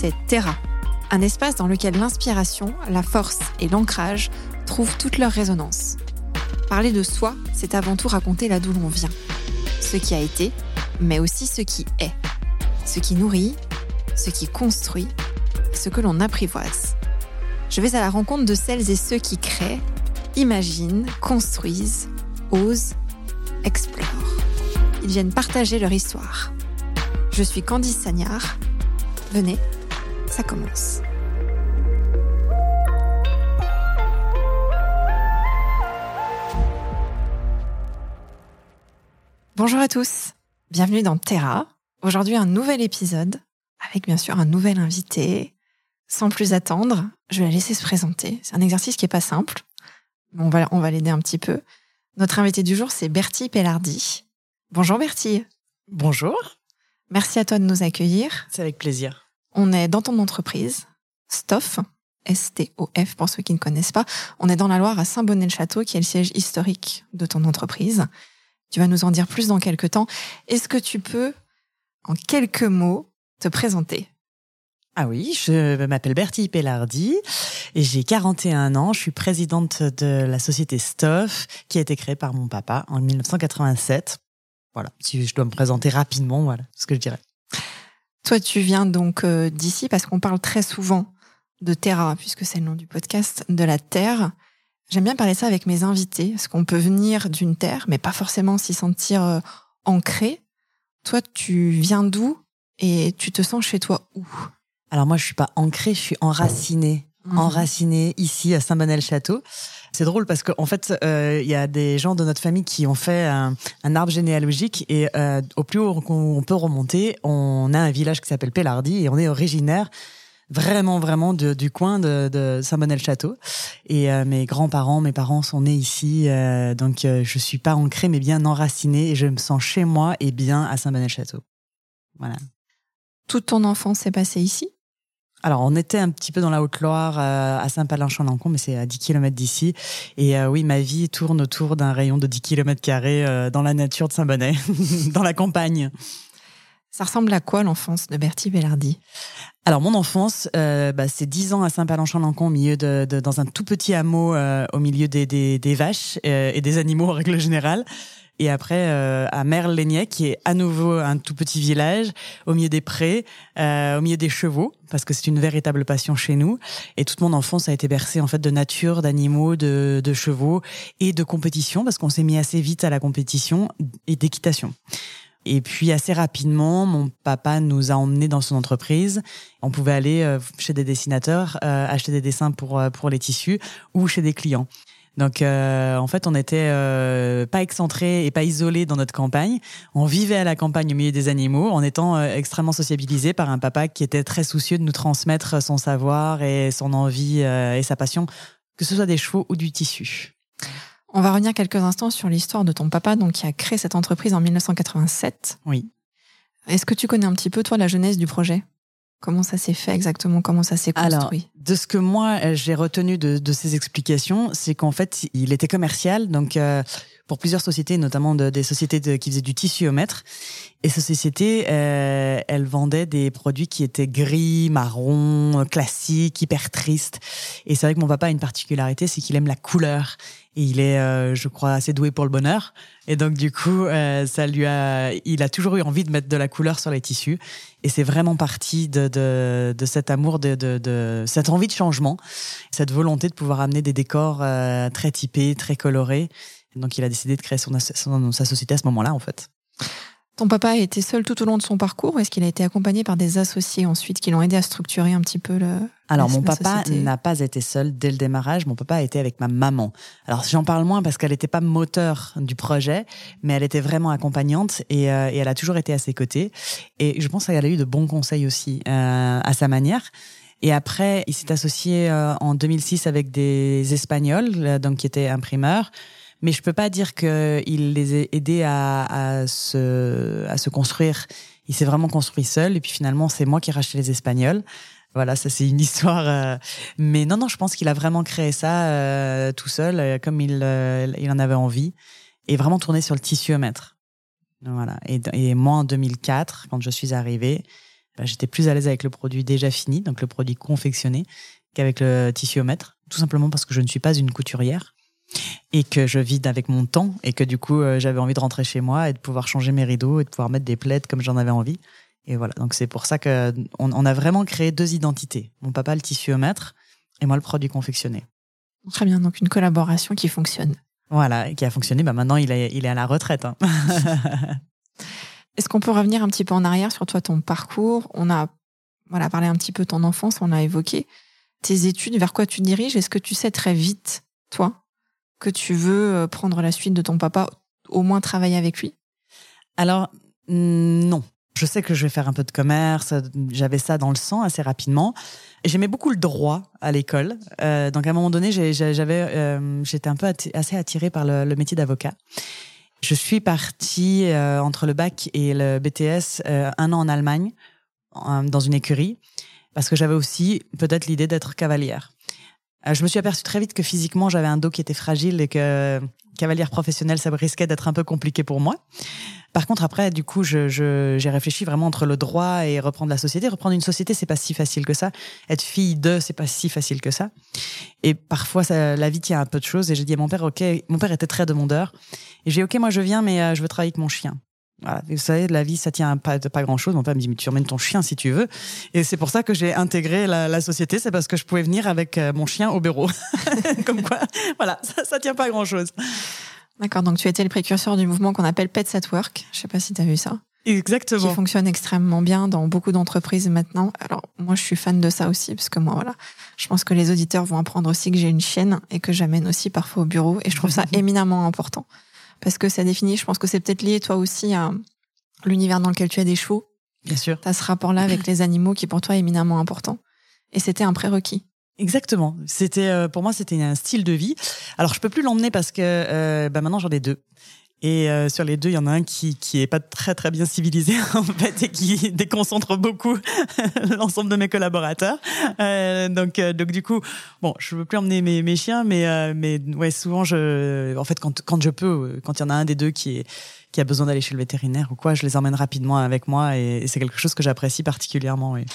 c'est Terra, un espace dans lequel l'inspiration, la force et l'ancrage trouvent toute leur résonance. Parler de soi, c'est avant tout raconter là d'où l'on vient, ce qui a été, mais aussi ce qui est, ce qui nourrit, ce qui construit, ce que l'on apprivoise. Je vais à la rencontre de celles et ceux qui créent, imaginent, construisent, osent, explorent. Ils viennent partager leur histoire. Je suis Candice Sagnard. Venez, ça commence. Bonjour à tous, bienvenue dans Terra. Aujourd'hui un nouvel épisode avec bien sûr un nouvel invité. Sans plus attendre, je vais la laisser se présenter. C'est un exercice qui est pas simple. mais On va, on va l'aider un petit peu. Notre invité du jour, c'est Bertie Pellardi. Bonjour Bertie. Bonjour. Merci à toi de nous accueillir. C'est avec plaisir. On est dans ton entreprise, Stoff, S-T-O-F pour ceux qui ne connaissent pas. On est dans la Loire à Saint-Bonnet-le-Château, qui est le siège historique de ton entreprise. Tu vas nous en dire plus dans quelques temps. Est-ce que tu peux, en quelques mots, te présenter? Ah oui, je m'appelle Bertie Pellardi et j'ai 41 ans. Je suis présidente de la société Stoff qui a été créée par mon papa en 1987. Voilà, si je dois me présenter rapidement, voilà ce que je dirais. Toi, tu viens donc euh, d'ici parce qu'on parle très souvent de Terra, puisque c'est le nom du podcast, de la Terre. J'aime bien parler ça avec mes invités, parce qu'on peut venir d'une terre, mais pas forcément s'y sentir euh, ancré. Toi, tu viens d'où et tu te sens chez toi où? Alors moi, je suis pas ancrée, je suis enracinée. Mhm. Enracinée ici à Saint-Bonnet-le-Château. C'est drôle parce qu'en fait, euh, il y a des gens de notre famille qui ont fait un, un arbre généalogique et euh, au plus haut qu'on peut remonter, on a un village qui s'appelle Pellardi et on est originaire vraiment vraiment du coin de, de Saint-Bonnet-le-Château. Et euh, mes grands-parents, mes parents sont nés ici, euh, donc euh, je suis pas ancrée mais bien enracinée et je me sens chez moi et bien à Saint-Bonnet-le-Château. Voilà. Toute ton enfance s'est passée ici? Alors, on était un petit peu dans la Haute-Loire, euh, à Saint-Palin-Champlancon, mais c'est à 10 km d'ici. Et euh, oui, ma vie tourne autour d'un rayon de 10 km carrés dans la nature de Saint-Bonnet, dans la campagne. Ça ressemble à quoi l'enfance de Bertie Bellardi? Alors, mon enfance, euh, bah, c'est 10 ans à Saint-Palin-Champlancon, au milieu de, de- dans un tout petit hameau, euh, au milieu des, des, des vaches euh, et des animaux en règle générale. Et après, euh, à Merle-Lénier, qui est à nouveau un tout petit village, au milieu des prés, euh, au milieu des chevaux, parce que c'est une véritable passion chez nous. Et toute mon enfance a été bercée en fait de nature, d'animaux, de, de chevaux et de compétition, parce qu'on s'est mis assez vite à la compétition et d'équitation. Et puis assez rapidement, mon papa nous a emmenés dans son entreprise. On pouvait aller euh, chez des dessinateurs, euh, acheter des dessins pour euh, pour les tissus ou chez des clients. Donc euh, en fait, on était euh, pas excentrés et pas isolés dans notre campagne. On vivait à la campagne au milieu des animaux en étant euh, extrêmement sociabilisés par un papa qui était très soucieux de nous transmettre son savoir et son envie euh, et sa passion, que ce soit des chevaux ou du tissu. On va revenir quelques instants sur l'histoire de ton papa, donc qui a créé cette entreprise en 1987. Oui. Est-ce que tu connais un petit peu, toi, la genèse du projet? Comment ça s'est fait exactement? Comment ça s'est Alors, construit? de ce que moi euh, j'ai retenu de, de ces explications, c'est qu'en fait, il était commercial, donc euh, pour plusieurs sociétés, notamment de- des sociétés de- qui faisaient du tissu au mètre. Et ces sociétés, euh, elles vendaient des produits qui étaient gris, marron, classiques, hyper tristes. Et c'est vrai que mon papa a une particularité, c'est qu'il aime la couleur. Et il est, euh, je crois, assez doué pour le bonheur. Et donc, du coup, euh, ça lui a, il a toujours eu envie de mettre de la couleur sur les tissus. Et c'est vraiment parti de, de, de cet amour, de, de, de cette envie de changement, cette volonté de pouvoir amener des décors euh, très typés, très colorés. Et donc, il a décidé de créer son, sa société à ce moment-là, en fait. Ton papa a été seul tout au long de son parcours ou est-ce qu'il a été accompagné par des associés ensuite qui l'ont aidé à structurer un petit peu le. Alors, la- mon la papa n'a pas été seul dès le démarrage. Mon papa a été avec ma maman. Alors, j'en parle moins parce qu'elle n'était pas moteur du projet, mais elle était vraiment accompagnante et, euh, et elle a toujours été à ses côtés. Et je pense qu'elle a eu de bons conseils aussi euh, à sa manière. Et après, il s'est associé euh, en 2006 avec des Espagnols, donc qui étaient imprimeurs. Mais je peux pas dire qu'il les a aidés à, se, à se construire. Il s'est vraiment construit seul. Et puis finalement, c'est moi qui ai racheté les Espagnols. Voilà, ça c'est une histoire. euh, Mais non, non, je pense qu'il a vraiment créé ça euh, tout seul, euh, comme il, il en avait envie, et vraiment tourné sur le tissu mètre. Voilà. Et, et moi, en 2004, quand je suis arrivée, bah, j'étais plus à l'aise avec le produit déjà fini, donc le produit confectionné, qu'avec le tissuomètre, tout simplement parce que je ne suis pas une couturière et que je vide avec mon temps et que du coup euh, j'avais envie de rentrer chez moi et de pouvoir changer mes rideaux et de pouvoir mettre des plaids comme j'en avais envie. Et voilà, donc c'est pour ça que on, a vraiment créé deux identités. Mon papa le tissuomètre et moi le produit confectionné. Très bien, donc une collaboration qui fonctionne. Voilà, et qui a fonctionné. Bah maintenant il est, il est à la retraite. Hein. Est-ce qu'on peut revenir un petit peu en arrière sur toi, ton parcours? On a voilà parlé un petit peu de ton enfance, on l'a évoqué. Tes études, vers quoi tu diriges? Est-ce que tu sais très vite, toi, que tu veux euh, prendre la suite de ton papa, au moins travailler avec lui? Alors, non. Je sais que je vais faire un peu de commerce, j'avais ça dans le sang assez rapidement. J'aimais beaucoup le droit à l'école. Euh, donc à un moment donné, j'avais, euh, j'étais un peu assez attirée par le, métier d'avocat. Je suis partie entre le bac et le BTS un an en Allemagne, dans une écurie, parce que j'avais aussi peut-être l'idée d'être cavalière. Euh, je me suis aperçu très vite que physiquement, j'avais un dos qui était fragile et que cavalière professionnelle, ça risquait d'être un peu compliqué pour moi. Par contre, après, du coup, j'ai je, réfléchi vraiment entre le droit et reprendre la société. Reprendre une société, c'est pas si facile que ça. Être fille de, c'est pas si facile que ça. Et parfois, ça, la vie tient un peu de choses. Et j'ai dit à mon père, OK, mon père était très demandeur. Et j'ai dit, OK, moi, je viens, mais euh, je veux travailler avec mon chien. Voilà. Vous savez, la vie, ça tient pas, pas grand chose. Mon père me dit, mais tu emmènes ton chien si tu veux. Et c'est pour ça que j'ai intégré la, société. C'est parce que je pouvais venir avec euh, mon chien au bureau. Comme quoi, voilà, ça, ça tient pas grand chose. D'accord. Donc, tu étais le précurseur du mouvement qu'on appelle Pets at Work. Je sais pas si tu as vu ça. Exactement. Qui fonctionne extrêmement bien dans beaucoup d'entreprises maintenant. Alors, moi, je suis fan de ça aussi, parce que moi, voilà, je pense que les auditeurs vont apprendre aussi que j'ai une chienne et que j'amène aussi parfois au bureau. Et je trouve ça éminemment important parce que ça définit, je pense que c'est peut-être lié toi aussi à l'univers dans lequel tu as des chevaux. Bien sûr. Tu as ce rapport-là avec les animaux qui pour toi est éminemment important. Et c'était un prérequis. Exactement. C'était euh, pour moi c'était un style de vie. Alors je peux plus l'emmener parce que euh, bah maintenant j'en ai deux. Et euh, sur les deux, il y en a un qui qui est pas très très bien civilisé en fait et qui déconcentre beaucoup l'ensemble de mes collaborateurs. Euh, donc euh, donc du coup, bon, je veux plus emmener mes, mes chiens, mais euh, mais ouais, souvent je, en fait quand quand je peux, quand il y en a un des deux qui est qui a besoin d'aller chez le vétérinaire ou quoi, je les emmène rapidement avec moi et, et c'est quelque chose que j'apprécie particulièrement. Oui.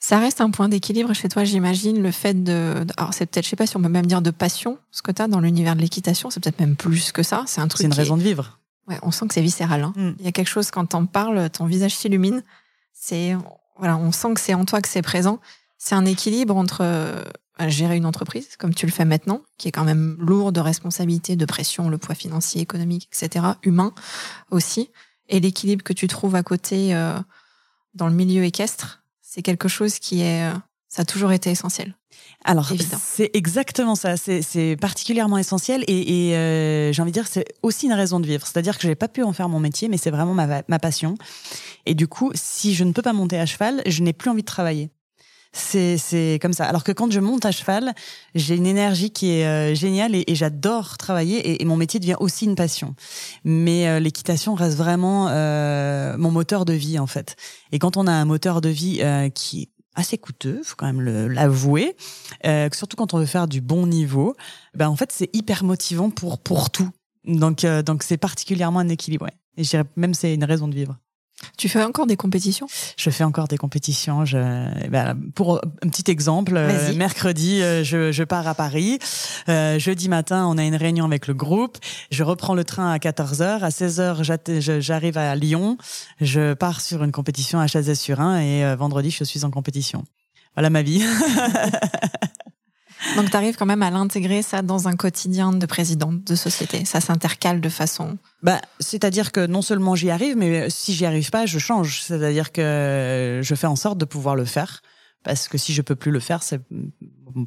Ça reste un point d'équilibre chez toi, j'imagine, le fait de. Alors, c'est peut-être, je sais pas si on peut même dire de passion, ce que tu as dans l'univers de l'équitation, c'est peut-être même plus que ça. C'est un truc. C'est une raison de vivre. Ouais, on sent que c'est viscéral. Hein. Mm. Il y a quelque chose, quand t'en parles, ton visage s'illumine. C'est. Voilà, on sent que c'est en toi que c'est présent. C'est un équilibre entre euh, gérer une entreprise, comme tu le fais maintenant, qui est quand même lourd de responsabilités, de pression, le poids financier, économique, etc., humain aussi, et l'équilibre que tu trouves à côté euh, dans le milieu équestre c'est quelque chose qui est, euh, ça a toujours été essentiel. Alors, c'est exactement ça. C'est particulièrement essentiel et, euh, j'ai envie de dire c'est aussi une raison de vivre. C'est-à-dire que j'ai pas pu en faire mon métier, mais c'est vraiment ma, ma passion. Et du coup, si je ne peux pas monter à cheval, je n'ai plus envie de travailler. C'est comme ça. Alors que quand je monte à cheval, j'ai une énergie qui est euh, géniale et, j'adore travailler et, mon métier devient aussi une passion. Mais euh, l'équitation reste vraiment euh, mon moteur de vie en fait. Et quand on a un moteur de vie qui est assez coûteux, faut quand même l'avouer, surtout quand on veut faire du bon niveau, ben en fait c'est hyper motivant pour pour tout. Donc donc c'est particulièrement un équilibre. Et je dirais même c'est une raison de vivre. Tu fais encore des compétitions? Je fais encore des compétitions. Je, ben, pour un petit exemple, euh, mercredi, euh, je, je, pars à Paris. Euh, jeudi matin, on a une réunion avec le groupe. Je reprends le train à 14h. À 16h, j'arrive à Lyon. Je pars sur une compétition à Chazet-sur-Ain et vendredi, je suis en compétition. Voilà ma vie. Donc, tu arrives quand même à l'intégrer, ça, dans un quotidien de présidente de société. Ça s'intercale de façon. Bah, c'est-à-dire que non seulement j'y arrive, mais si j'y arrive pas, je change. C'est-à-dire que je fais en sorte de pouvoir le faire. Parce que si je peux plus le faire, c'est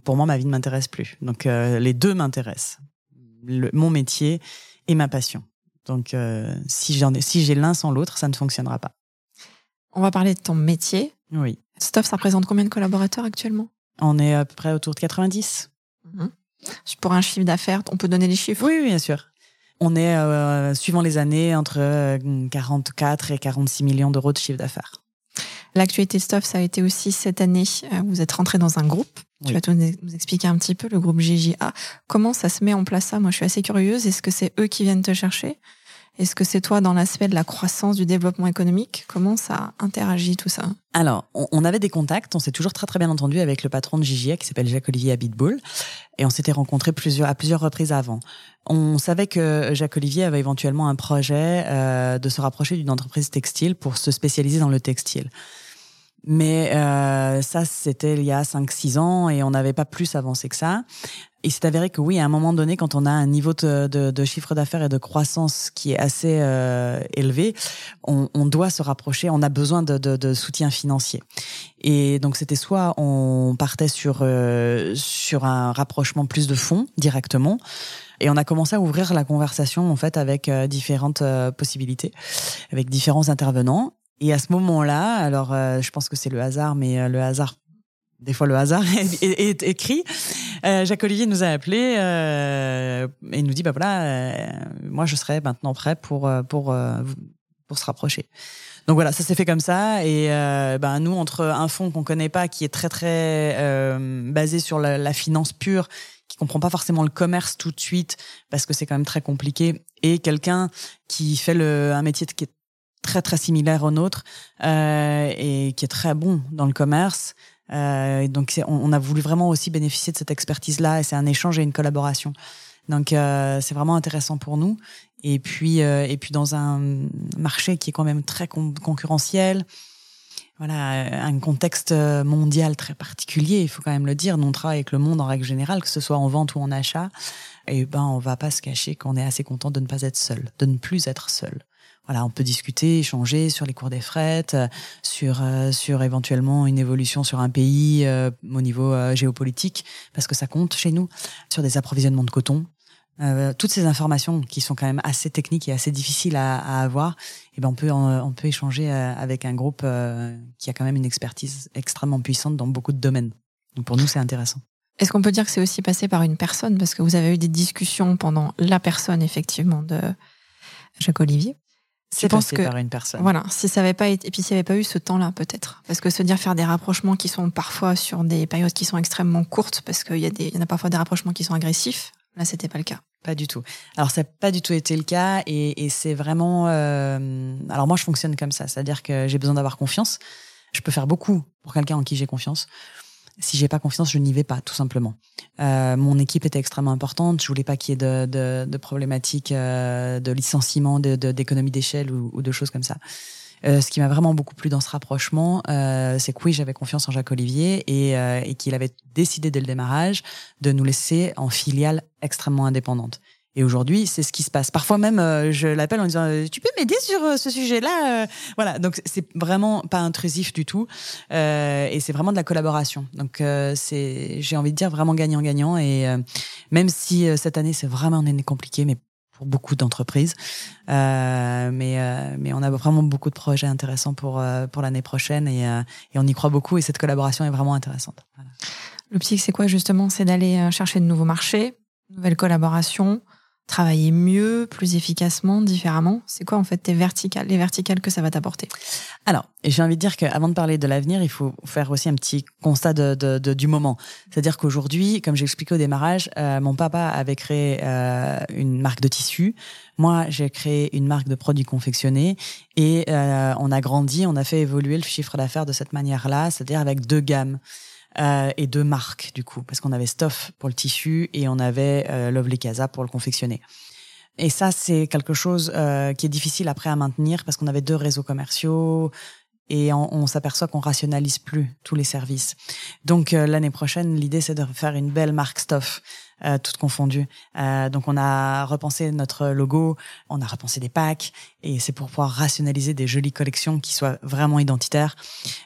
pour moi ma vie ne m'intéresse plus. Donc euh, les deux m'intéressent, mon métier et ma passion. Donc euh, si j'en ai, si j'ai l'un sans l'autre, ça ne fonctionnera pas. On va parler de ton métier. Oui. Stuff, ça représente combien de collaborateurs actuellement? On est à peu près autour de 90. Mhm. Pour un chiffre d'affaires, on peut donner les chiffres? Oui, bien sûr. On est, euh, suivant les années, entre 44 euh, et 46 millions d'euros de chiffre d'affaires. L'actualité Stuff, ça a été aussi cette année. Euh, vous êtes rentré dans un groupe. Tu vas nous expliquer un petit peu le groupe GJA. Comment ça se met en place ça? Moi, je suis assez curieuse. Est-ce que c'est eux qui viennent te chercher? Est-ce que c'est toi dans l'aspect de la croissance, du développement économique Comment ça interagit tout ça? Alors, on, avait des contacts, on s'est toujours très très bien entendu avec le patron de JJA qui s'appelle Jacques-Olivier Abitboul et on s'était rencontrés à plusieurs reprises avant. On savait que Jacques-Olivier avait éventuellement un projet euh, de se rapprocher d'une entreprise textile pour se spécialiser dans le textile. Mais euh, ça, c'était il y a 5-6 ans et on n'avait pas plus avancé que ça. Il s'est avéré que oui, à un moment donné, quand on a un niveau de, chiffre d'affaires et de croissance qui est assez euh, élevé, on, on, doit se rapprocher, on a besoin de, de soutien financier. Et donc c'était soit on partait sur euh, sur un rapprochement plus de fonds directement, et on a commencé à ouvrir la conversation en fait avec euh, différentes possibilités, avec différents intervenants. Et à ce moment-là, alors je pense que c'est le hasard, mais le hasard des fois le hasard est, écrit. Euh, Jacques Olivier nous a appelé euh, et nous dit bah voilà, euh, moi je serai maintenant prêt pour euh, pour euh, pour se rapprocher. Donc voilà, ça s'est fait comme ça et ben nous entre un fonds qu'on connaît pas qui est très très basé sur la, la, finance pure, qui comprend pas forcément le commerce tout de suite parce que c'est quand même très compliqué et quelqu'un qui fait le un métier qui est très très similaire au nôtre et qui est très bon dans le commerce euh, donc on, a voulu vraiment aussi bénéficier de cette expertise-là et c'est un échange et une collaboration. Donc euh, c'est vraiment intéressant pour nous. Et puis euh, et puis dans un marché qui est quand même très concurrentiel, voilà, un contexte mondial très particulier, il faut quand même le dire. Nous on travaille avec le monde en règle générale, que ce soit en vente ou en achat. Et ben on va pas se cacher qu'on est assez content de ne pas être seul, de ne plus être seul on peut discuter, échanger sur les cours des frettes, euh, sur euh, sur éventuellement une évolution sur un pays euh, au niveau géopolitique, parce que ça compte chez nous, sur des approvisionnements de coton. toutes ces informations qui sont quand même assez techniques et assez difficiles à, à avoir, et eh ben on peut on peut échanger avec un groupe qui a quand même une expertise extrêmement puissante dans beaucoup de domaines. Donc pour nous c'est intéressant. Est-ce qu'on peut dire que c'est aussi passé par une personne? Parce que vous avez eu des discussions pendant la personne effectivement de Jacques Olivier c'est passé que, par une personne. Voilà, si ça avait pas été, et puis s'il n'y avait pas eu ce temps-là, peut-être. Parce que se dire faire des rapprochements qui sont parfois sur des périodes qui sont extrêmement courtes, parce qu'il y a des, il y en a parfois des rapprochements qui sont agressifs. Là, c'était pas le cas. Pas du tout. Alors, ça n'a pas du tout été le cas, et, et c'est vraiment. Euh... Alors moi, je fonctionne comme ça, c'est-à-dire que j'ai besoin d'avoir confiance. Je peux faire beaucoup pour quelqu'un en qui j'ai confiance si j'ai pas confiance, je n'y vais pas, tout simplement. Euh, mon équipe était extrêmement importante. Je voulais pas qu'il y ait de, de, problématiques euh, de licenciement, d'économie d'échelle ou, de choses comme ça. Euh, ce qui m'a vraiment beaucoup plu dans ce rapprochement, c'est que oui, j'avais confiance en Jacques Olivier et, et qu'il avait décidé dès le démarrage de nous laisser en filiale extrêmement indépendante. Et aujourd'hui, c'est ce qui se passe. Parfois même, euh, je l'appelle en disant euh, Tu peux m'aider sur euh, ce sujet-là Voilà, donc c'est vraiment pas intrusif du tout. et c'est vraiment de la collaboration. Donc c'est, j'ai envie de dire, vraiment gagnant-gagnant. Et même si cette année, c'est vraiment une année compliquée, mais pour beaucoup d'entreprises. mais, mais on a vraiment beaucoup de projets intéressants pour, pour l'année prochaine et, on y croit beaucoup. Et cette collaboration est vraiment intéressante. Voilà. L'optique, c'est quoi justement? C'est d'aller chercher de nouveaux marchés, nouvelles collaborations travailler mieux, plus efficacement, différemment C'est quoi en fait tes verticales, les verticales que ça va t'apporter? Alors, j'ai envie de dire qu'avant de parler de l'avenir, il faut faire aussi un petit constat de, du moment. C'est-à-dire qu'aujourd'hui, comme j'expliquais au démarrage, euh, mon papa avait créé euh, une marque de tissu. Moi, j'ai créé une marque de produits confectionnés et euh, on a grandi, on a fait évoluer le chiffre d'affaires de cette manière-là, c'est-à-dire avec deux gammes. Euh, et deux marques du coup, parce qu'on avait Stuff pour le tissu et on avait euh, Lovely Casa pour le confectionner. Et ça, c'est quelque chose euh, qui est difficile après à maintenir parce qu'on avait deux réseaux commerciaux et on, s'aperçoit qu'on rationalise plus tous les services. Donc euh, l'année prochaine, l'idée c'est de faire une belle marque Stuff. Euh, toutes confondues. Euh, donc on a repensé notre logo, on a repensé des packs, et c'est pour pouvoir rationaliser des jolies collections qui soient vraiment identitaires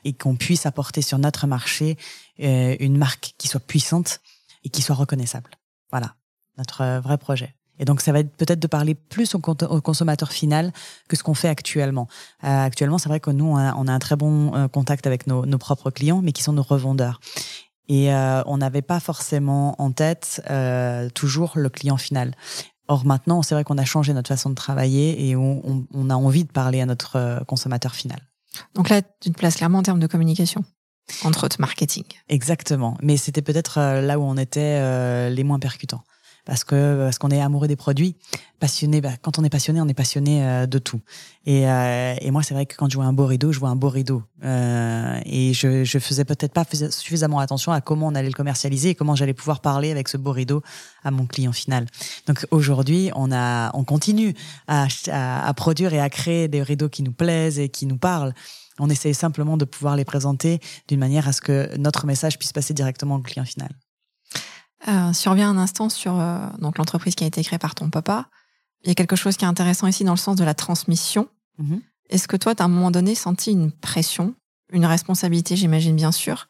et qu'on puisse apporter sur notre marché une marque qui soit puissante et qui soit reconnaissable. Voilà, notre euh, vrai projet. Et donc, ça va être peut-être de parler plus au, consommateur final que ce qu'on fait actuellement. Euh, actuellement, c'est vrai que nous, on a, on a, un très bon euh, contact avec nos, nos, propres clients, mais qui sont nos revendeurs. Et euh, on n'avait pas forcément en tête euh, toujours le client final. Or maintenant, c'est vrai qu'on a changé notre façon de travailler et on, on, on a envie de parler à notre consommateur final. Donc là, tu te places clairement en termes de communication entre autres marketing. Exactement. Mais c'était peut-être là où on était les moins percutants parce que parce qu'on est amoureux des produits, passionné. Bah, quand on est passionné, on est passionné euh, de tout. Et, euh, et moi, c'est vrai que quand je vois un beau rideau, je vois un beau rideau. Euh, et je, je faisais peut-être pas suffisamment attention à comment on allait le commercialiser et comment j'allais pouvoir parler avec ce beau rideau à mon client final. Donc aujourd'hui, on a, on continue à, à produire et à créer des rideaux qui nous plaisent et qui nous parlent. On essaye simplement de pouvoir les présenter d'une manière à ce que notre message puisse passer directement au client final. Euh, si on revient un instant sur euh, donc l'entreprise qui a été créée par ton papa, il y a quelque chose qui est intéressant ici dans le sens de la transmission. Mm-hmm. Est-ce que toi, tu as à un moment donné senti une pression, une responsabilité, j'imagine bien sûr,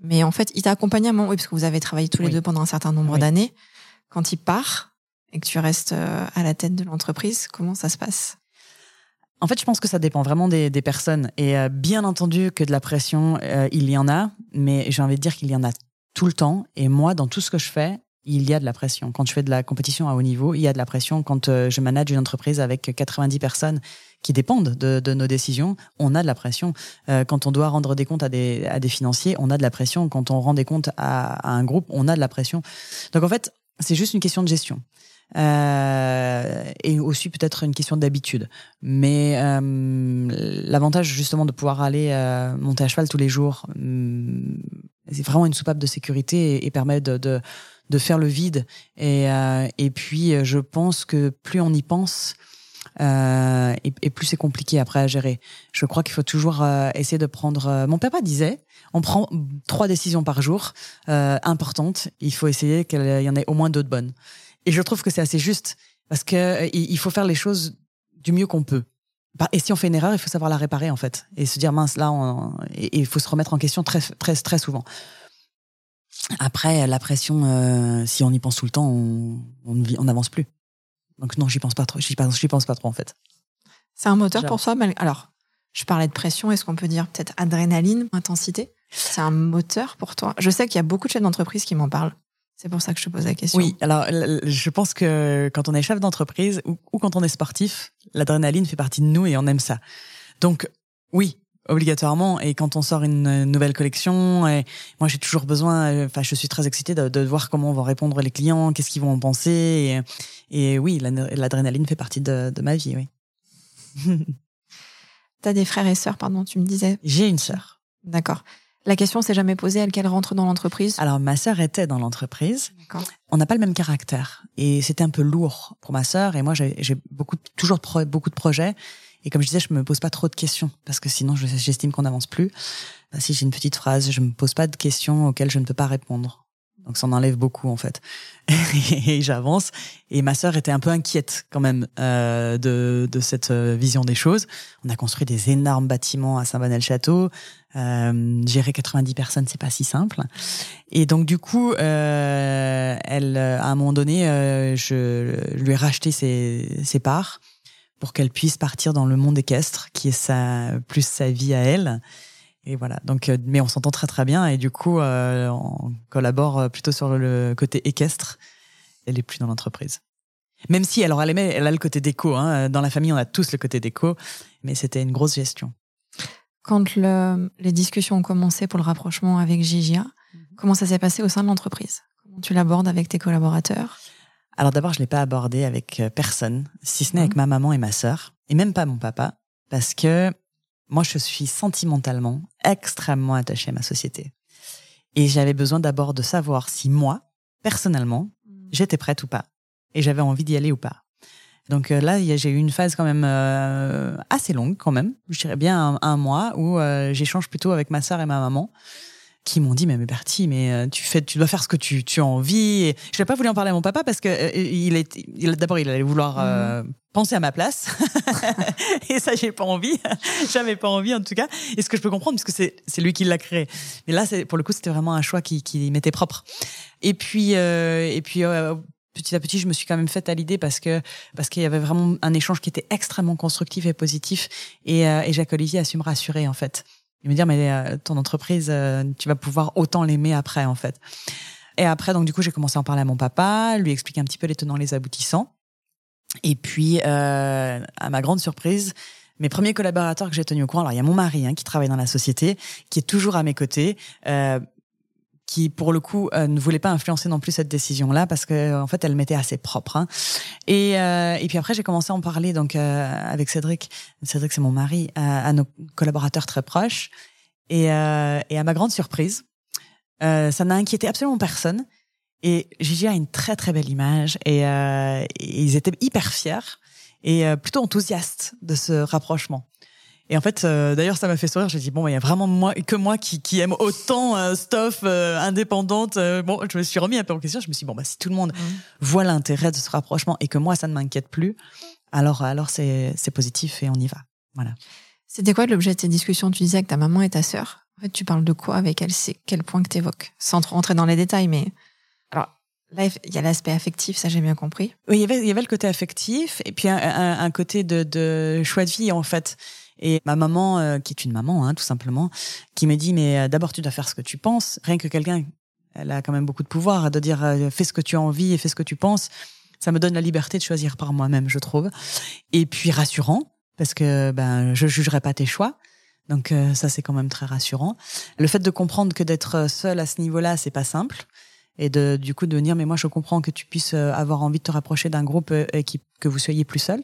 mais en fait, il t'a accompagné à un moment, oui, parce que vous avez travaillé tous les deux pendant un certain nombre d'années. Quand il part et que tu restes euh, à la tête de l'entreprise, comment ça se passe? En fait, je pense que ça dépend vraiment des, personnes. Et euh, bien entendu que de la pression, euh, il y en a, mais j'ai envie de dire qu'il y en a tout le temps. Et moi, dans tout ce que je fais, il y a de la pression. Quand je fais de la compétition à haut niveau, il y a de la pression. Quand euh, je manage une entreprise avec 90 personnes qui dépendent de, nos décisions, on a de la pression. quand on doit rendre des comptes à des, financiers, on a de la pression. Quand on rend des comptes à un groupe, on a de la pression. Donc en fait, c'est juste une question de gestion. Euh, et aussi peut-être une question d'habitude. Mais euh, l'avantage justement de pouvoir aller euh, monter à cheval tous les jours, hum, c'est vraiment une soupape de sécurité et, permet de, de, faire le vide. Et, et puis je pense que plus on y pense, et, plus c'est compliqué après à gérer. Je crois qu'il faut toujours essayer de prendre. mon papa disait, on prend trois décisions par jour importantes. Il faut essayer qu'il y en ait au moins deux de bonnes. Et je trouve que c'est assez juste parce que euh, il faut faire les choses du mieux qu'on peut. Bah, et si on fait une erreur, il faut savoir la réparer en fait et se dire mince là, on... et il faut se remettre en question très très très souvent. Après la pression, euh, si on y pense tout le temps, on on n'avance plus. Donc non, j'y pense pas trop. J'y pense, j'y pense pas trop en fait. C'est un moteur pour soi. Alors, je parlais de pression. Est-ce qu'on peut dire peut-être adrénaline, intensité? C'est un moteur pour toi? Je sais qu'il y a beaucoup de chefs d'entreprise qui m'en parlent. C'est pour ça que je te pose la question. Oui, alors je pense que quand on est chef d'entreprise ou, quand on est sportif, l'adrénaline fait partie de nous et on aime ça. Donc oui, obligatoirement. Et quand on sort une nouvelle collection, et moi j'ai toujours besoin, enfin je suis très excitée de, voir comment vont répondre les clients, qu'est-ce qu'ils vont en penser. Et, oui, l'adrénaline fait partie de, ma vie, oui. T'as des frères et sœurs, pardon, tu me disais J'ai une sœur. D'accord. La question s'est jamais posée, elle qu'elle rentre dans l'entreprise? Alors ma sœur était dans l'entreprise. On n'a pas le même caractère et c'était un peu lourd pour ma sœur et moi j'ai beaucoup toujours beaucoup de projets et comme je disais je me pose pas trop de questions parce que sinon j'estime qu'on n'avance plus. Si j'ai une petite phrase, je me pose pas de questions auxquelles je ne peux pas répondre. Donc ça en enlève beaucoup en fait. et j'avance. Et ma sœur était un peu inquiète quand même euh, de, de cette euh, vision des choses. On a construit des énormes bâtiments à Saint-Bonnet-le-Château. Euh, gérer 90 personnes, c'est pas si simple. Et donc du coup, euh, elle, à un moment donné, euh, je lui ai racheté ses, ses parts pour qu'elle puisse partir dans le monde équestre, qui est sa plus sa vie à elle. Et voilà. Donc, euh, mais on s'entend très très bien et du coup, euh, on collabore euh, plutôt sur le côté équestre. Elle est plus dans l'entreprise. Même si, alors elle aimait, elle a le côté déco. Hein. Dans la famille, on a tous le côté déco, mais c'était une grosse gestion. Quand le, les discussions ont commencé pour le rapprochement avec Gigia, mhm. comment ça s'est passé au sein de l'entreprise? Comment tu l'abordes avec tes collaborateurs? Alors d'abord, je l'ai pas abordé avec personne, si ce n'est avec mhm. ma maman et ma sœur, et même pas mon papa, parce que moi, je suis sentimentalement extrêmement attachée à ma société. Et j'avais besoin d'abord de savoir si moi, personnellement, mm. j'étais prête ou pas. Et j'avais envie d'y aller ou pas. Donc euh, là, j'ai eu une phase quand même euh, assez longue, quand même. Je dirais bien un, mois où euh, j'échange plutôt avec ma sœur et ma maman qui m'ont dit mais, mais Bertie mais euh, tu fais tu dois faire ce que tu, tu as envie. Et je n'ai pas voulu en parler à mon papa parce que euh, il est il, d'abord il allait vouloir euh, mhm. penser à ma place. Et ça j'ai pas envie. J'avais pas envie en tout cas. Et ce que je peux comprendre parce que c'est c'est lui qui l'a créé. Mais là c'est pour le coup c'était vraiment un choix qui qui m'était propre. Et puis et puis petit à petit, je me suis quand même faite à l'idée parce que parce qu'il y avait vraiment un échange qui était extrêmement constructif et positif. Et, et Jacques Olivier a su me rassurer en fait il me dire mais euh, ton entreprise, euh, tu vas pouvoir autant l'aimer après en fait. Et après donc du coup j'ai commencé à en parler à mon papa, lui expliquer un petit peu les tenants les aboutissants. Et puis euh, à ma grande surprise, mes premiers collaborateurs que j'ai tenus au courant, alors il y a mon mari hein, qui travaille dans la société, qui est toujours à mes côtés. Euh, qui pour le coup euh, ne voulait pas influencer non plus cette décision là parce que en fait elle m'était assez propre hein. et euh, et puis après j'ai commencé à en parler donc euh, avec Cédric. Cédric c'est mon mari à, nos collaborateurs très proches. Et et à ma grande surprise ça n'a inquiété absolument personne. Et Gigi a une très très belle image et, et ils étaient hyper fiers et plutôt enthousiastes de ce rapprochement et en fait, euh, d'ailleurs, ça m'a fait sourire. J'ai dit bon, il y a vraiment moi que moi qui, qui aime autant euh, stuff euh, indépendante. bon, je me suis remis un peu en question. Je me suis dit, bon, bah si tout le monde mmh. voit l'intérêt de ce rapprochement et que moi ça ne m'inquiète plus, alors alors c'est positif et on y va. Voilà. C'était quoi l'objet de ces discussions? Tu disais que ta maman et ta sœur. En fait, tu parles de quoi? Avec elle C'est quel point que tu évoques Sans trop rentrer dans les détails, mais alors Là, il y a l'aspect affectif, ça j'ai bien compris. Oui, il y avait, il y avait le côté affectif et puis un, un, un côté de, de, choix de vie en fait. Et ma maman, euh, qui est une maman, hein, tout simplement, qui me dit mais euh, d'abord tu dois faire ce que tu penses. Rien que quelqu'un, elle a quand même beaucoup de pouvoir de dire euh, fais ce que tu as envie et fais ce que tu penses. Ça me donne la liberté de choisir par moi-même, je trouve. Et puis rassurant parce que ben je jugerai pas tes choix. Donc ça c'est quand même très rassurant. Le fait de comprendre que d'être seul à ce niveau-là, c'est pas simple et de du coup de dire mais moi je comprends que tu puisses avoir envie de te rapprocher d'un groupe et qui, que vous soyez plus seul.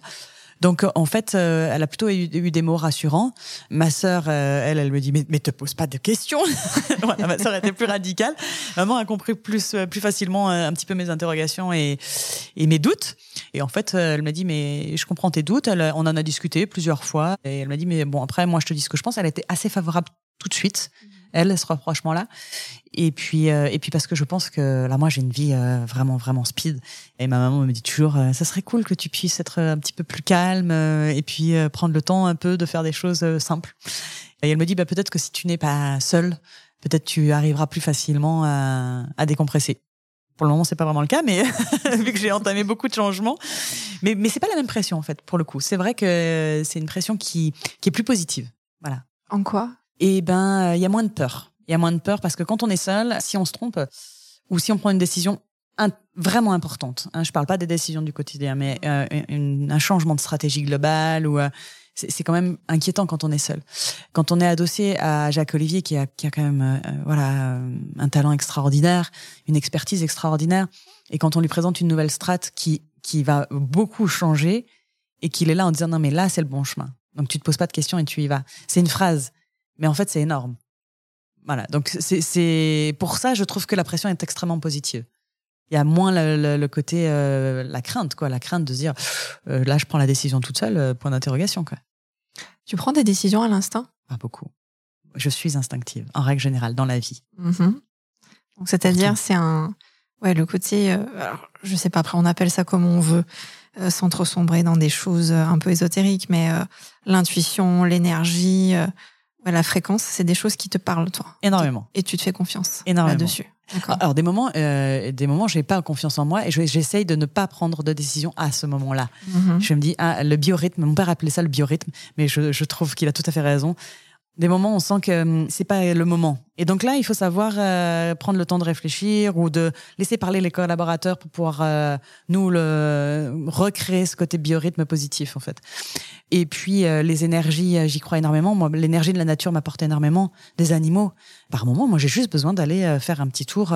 Donc en fait, euh, elle a plutôt eu, des mots rassurants. Ma sœur, euh, elle, elle me dit mais, mais te pose pas de questions. voilà, ma sœur était plus radicale. Maman a compris plus euh, plus facilement un petit peu mes interrogations et, et mes doutes. Et en fait, elle m'a dit mais je comprends tes doutes. Elle, on en a discuté plusieurs fois et elle m'a dit mais bon après moi je te dis ce que je pense. Elle était assez favorable tout de suite elle, ce rapprochement-là. Et puis, euh, et puis parce que je pense que là, moi, j'ai une vie euh, vraiment, vraiment speed. Et ma maman me dit toujours, euh, ça serait cool que tu puisses être un petit peu plus calme et puis prendre le temps un peu de faire des choses simples. Et elle me dit, bah, peut-être que si tu n'es pas seule, peut-être tu arriveras plus facilement à, à décompresser. Pour le moment, c'est pas vraiment le cas, mais vu que j'ai entamé beaucoup de changements, mais mais c'est pas la même pression en fait. Pour le coup, c'est vrai que c'est une pression qui qui est plus positive. Voilà. En quoi? Eh ben, il y a moins de peur. Il y a moins de peur parce que quand on est seul, si on se trompe ou si on prend une décision vraiment importante, hein, je parle pas des décisions du quotidien, mais euh, un changement de stratégie globale euh, c'est quand même inquiétant quand on est seul. Quand on est adossé à Jacques Olivier, qui a, quand même euh, voilà un talent extraordinaire, une expertise extraordinaire, et quand on lui présente une nouvelle strate qui qui va beaucoup changer et qu'il est là en disant non mais là c'est le bon chemin. Donc tu te poses pas de questions et tu y vas. C'est une phrase mais en fait, c'est énorme. Voilà. Donc, c'est pour ça, je trouve que la pression est extrêmement positive. Il y a moins le, côté, euh, la crainte, quoi. La crainte de se dire, euh, là, je prends la décision toute seule, euh, point d'interrogation, quoi. Tu prends des décisions à l'instinct? Pas beaucoup. Je suis instinctive, en règle générale, dans la vie. Mm-hmm. Donc, c'est-à-dire, c'est un. Ouais, le côté. alors, je sais pas, après, on appelle ça comme on veut, sans trop sombrer dans des choses un peu ésotériques, mais l'intuition, l'énergie la fréquence, c'est des choses qui te parlent, toi. Énormément. Et tu te fais confiance Énormément. là-dessus. Alors des moments, euh, des moments, j'ai pas confiance en moi et j'essaye de ne pas prendre de décision à ce moment-là. Mm-hmm. Je me dis ah le biorhythme, mon père appelait ça le biorhythme, mais je, je trouve qu'il a tout à fait raison des moments on sent que hum, c'est pas le moment. Et donc là, il faut savoir euh, prendre le temps de réfléchir ou de laisser parler les collaborateurs pour pouvoir euh, nous le recréer ce côté biorhythme positif en fait. Et puis euh, les énergies, j'y crois énormément. Moi, l'énergie de la nature m'apporte énormément. Des animaux. Par moment, moi, j'ai juste besoin d'aller faire un petit tour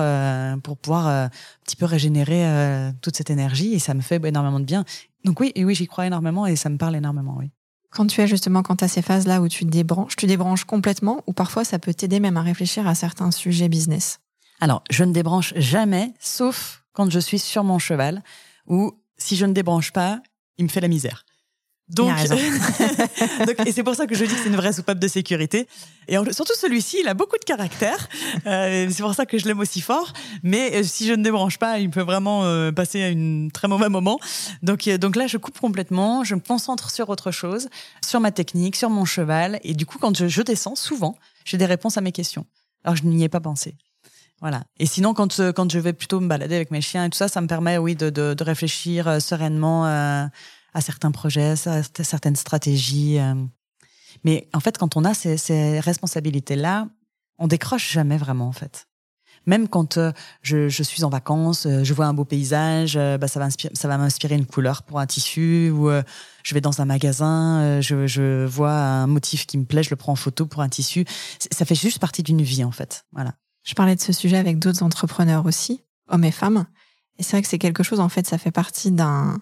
pour pouvoir un petit peu régénérer toute cette énergie et ça me fait énormément de bien. Donc oui, et oui, j'y crois énormément et ça me parle énormément. Oui. Quand tu es justement, quand tu as ces phases-là où tu débranches, tu débranches complètement ou parfois ça peut t'aider même à réfléchir à certains sujets business? Alors, je ne débranche jamais, sauf quand je suis sur mon cheval ou si je ne débranche pas, il me fait la misère. Donc, Donc, et c'est pour ça que je dis que c'est une vraie soupape de sécurité. Et surtout celui-ci, il a beaucoup de caractère. Euh, c'est pour ça que je l'aime aussi fort. Mais euh, si je ne débranche pas, il peut vraiment euh, passer à un très mauvais moment. Donc, donc là, je coupe complètement. Je me concentre sur autre chose, sur ma technique, sur mon cheval. Et du coup, quand je, je descends, souvent, j'ai des réponses à mes questions. Alors, je n'y ai pas pensé. Voilà. Et sinon, quand quand je vais plutôt me balader avec mes chiens et tout ça, ça me permet, oui, de, de, de réfléchir sereinement à certains projets, à certaines stratégies. Euh. Mais en fait, quand on a ces, responsabilités-là, on décroche jamais vraiment, en fait. Même quand euh, je, suis en vacances, euh, je vois un beau paysage, bah, ça va ça va m'inspirer une couleur pour un tissu, ou je vais dans un magasin, je, je, vois un motif qui me plaît, je le prends en photo pour un tissu. Ça fait juste partie d'une vie, en fait. Voilà. Je parlais de ce sujet avec d'autres entrepreneurs aussi, hommes et femmes. Et c'est vrai que c'est quelque chose, en fait, ça fait partie d'un,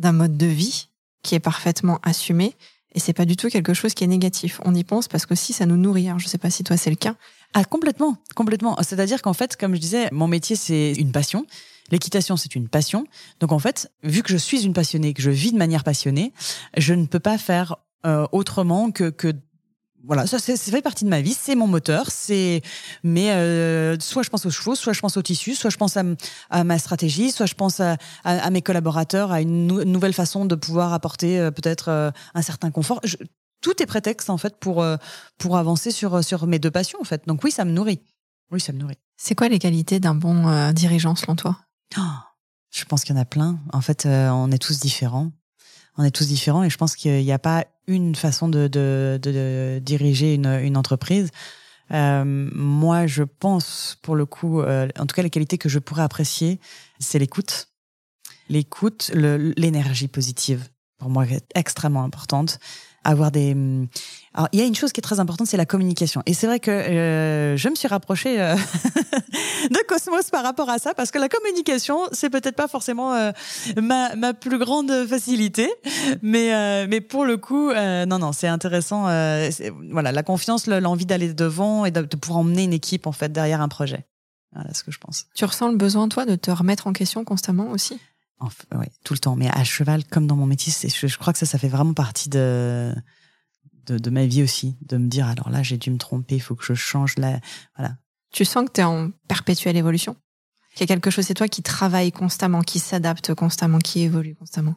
d'un mode de vie qui est parfaitement assumé. Et c'est pas du tout quelque chose qui est négatif. On y pense parce que si ça nous nourrit. Alors, je sais pas si toi c'est le cas. Ah, complètement, complètement. C'est-à-dire qu'en fait, comme je disais, mon métier c'est une passion. L'équitation, c'est une passion. Donc en fait, vu que je suis une passionnée, que je vis de manière passionnée, je ne peux pas faire euh, autrement que, que voilà, ça, ça fait partie de ma vie, c'est mon moteur, c'est mais euh, soit je pense aux chevaux, soit je pense au tissu, soit je pense à, à ma stratégie, soit je pense à, à, mes collaborateurs, à une nouvelle façon de pouvoir apporter euh, peut-être euh, un certain confort. Je, tout est prétexte en fait pour pour avancer sur sur mes deux passions en fait. Donc oui, ça me nourrit. Oui, ça me nourrit. C'est quoi les qualités d'un bon dirigeant selon toi? Oh, Je pense qu'il y en a plein. En fait, on est tous différents on est tous différents et je pense qu'il n'y a pas une façon de, diriger une, entreprise. Euh, moi, je pense, pour le coup, euh, en tout cas, les qualités que je pourrais apprécier, c'est l'écoute. L'écoute, l'énergie positive, pour moi, est extrêmement importante avoir des. Alors, il y a une chose qui est très importante, c'est la communication. Et c'est vrai que euh, je me suis rapprochée euh, de Cosmos par rapport à ça, parce que la communication, c'est peut-être pas forcément euh, ma, ma plus grande facilité, mais mais pour le coup, non non, c'est intéressant. voilà, la confiance, l'envie d'aller devant et de, de pouvoir emmener une équipe en fait derrière un projet. Voilà ce que je pense. Tu ressens le besoin toi de te remettre en question constamment aussi? Oui, tout le temps. Mais à cheval, comme dans mon métier, je, je, crois que ça, ça fait vraiment partie de, de, de ma vie aussi, de me dire alors là, j'ai dû me tromper, il faut que je change là. Voilà. Tu sens que tu es en perpétuelle évolution? Qu'il y a quelque chose, c'est toi qui travaille constamment, qui s'adapte constamment, qui évolue constamment?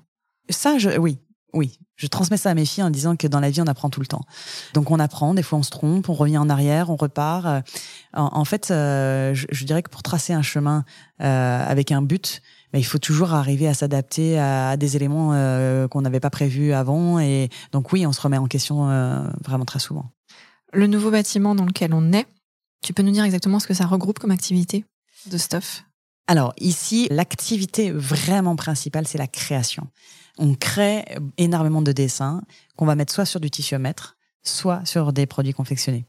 Ça, je, oui, oui, je transmets ça à mes filles en disant que dans la vie, on apprend tout le temps. Donc on apprend, des fois on se trompe, on revient en arrière, on repart. En, fait, euh, je, je, dirais que pour tracer un chemin euh, avec un but, il faut toujours arriver à s'adapter à, des éléments euh, qu'on n'avait pas prévus avant. Et donc oui, on se remet en question euh, vraiment très souvent. Le nouveau bâtiment dans lequel on est, tu peux nous dire exactement ce que ça regroupe comme activité de stuff? Alors ici, l'activité vraiment principale, c'est la création. On crée énormément de dessins qu'on va mettre soit sur du tissuomètre, soit sur des produits confectionnés.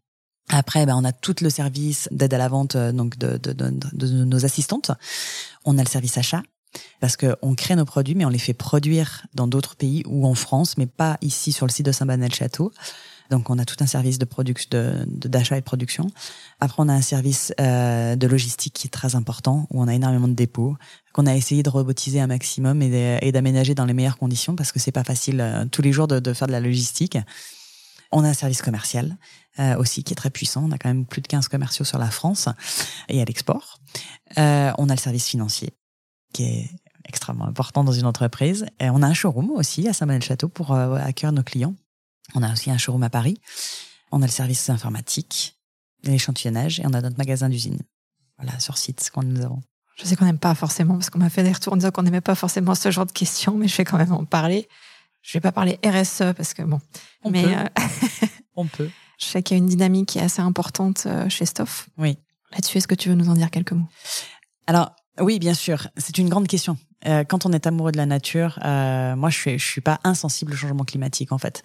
Après, ben, on a tout le service d'aide à la vente euh, donc de, de, de, de, nos assistantes. On a le service achat parce qu'on crée nos produits, mais on les fait produire dans d'autres pays ou en France, mais pas ici sur le site de Saint-Banel-Château. Donc on a tout un service de production, d'achat et de production. Après on a un service euh, de logistique qui est très important où on a énormément de dépôts qu'on a essayé de robotiser un maximum et d'aménager dans les meilleures conditions parce que c'est pas facile euh, tous les jours de, faire de la logistique. On a un service commercial euh, aussi qui est très puissant. On a quand même plus de 15 commerciaux sur la France et à l'export. On a le service financier qui est extrêmement important dans une entreprise. Et on a un showroom aussi à Saint-Manuel-Château pour euh, accueillir nos clients. On a aussi un showroom à Paris. On a le service informatique, l'échantillonnage et on a notre magasin d'usine. Voilà, sur site, ce qu'on nous avons. Je sais qu'on n'aime pas forcément, parce qu'on m'a fait des retours en disant qu'on n'aimait pas forcément ce genre de questions, mais je vais quand même en parler. Je vais pas parler RSE parce que bon. On mais peut. Euh, on peut. Je sais qu'il y a une dynamique qui est assez importante euh, chez Stoff. Oui. Là-dessus, est-ce que tu veux nous en dire quelques mots? Alors, oui, bien sûr. C'est une grande question. Euh, quand on est amoureux de la nature, euh, moi, je suis, je suis pas insensible au changement climatique, en fait.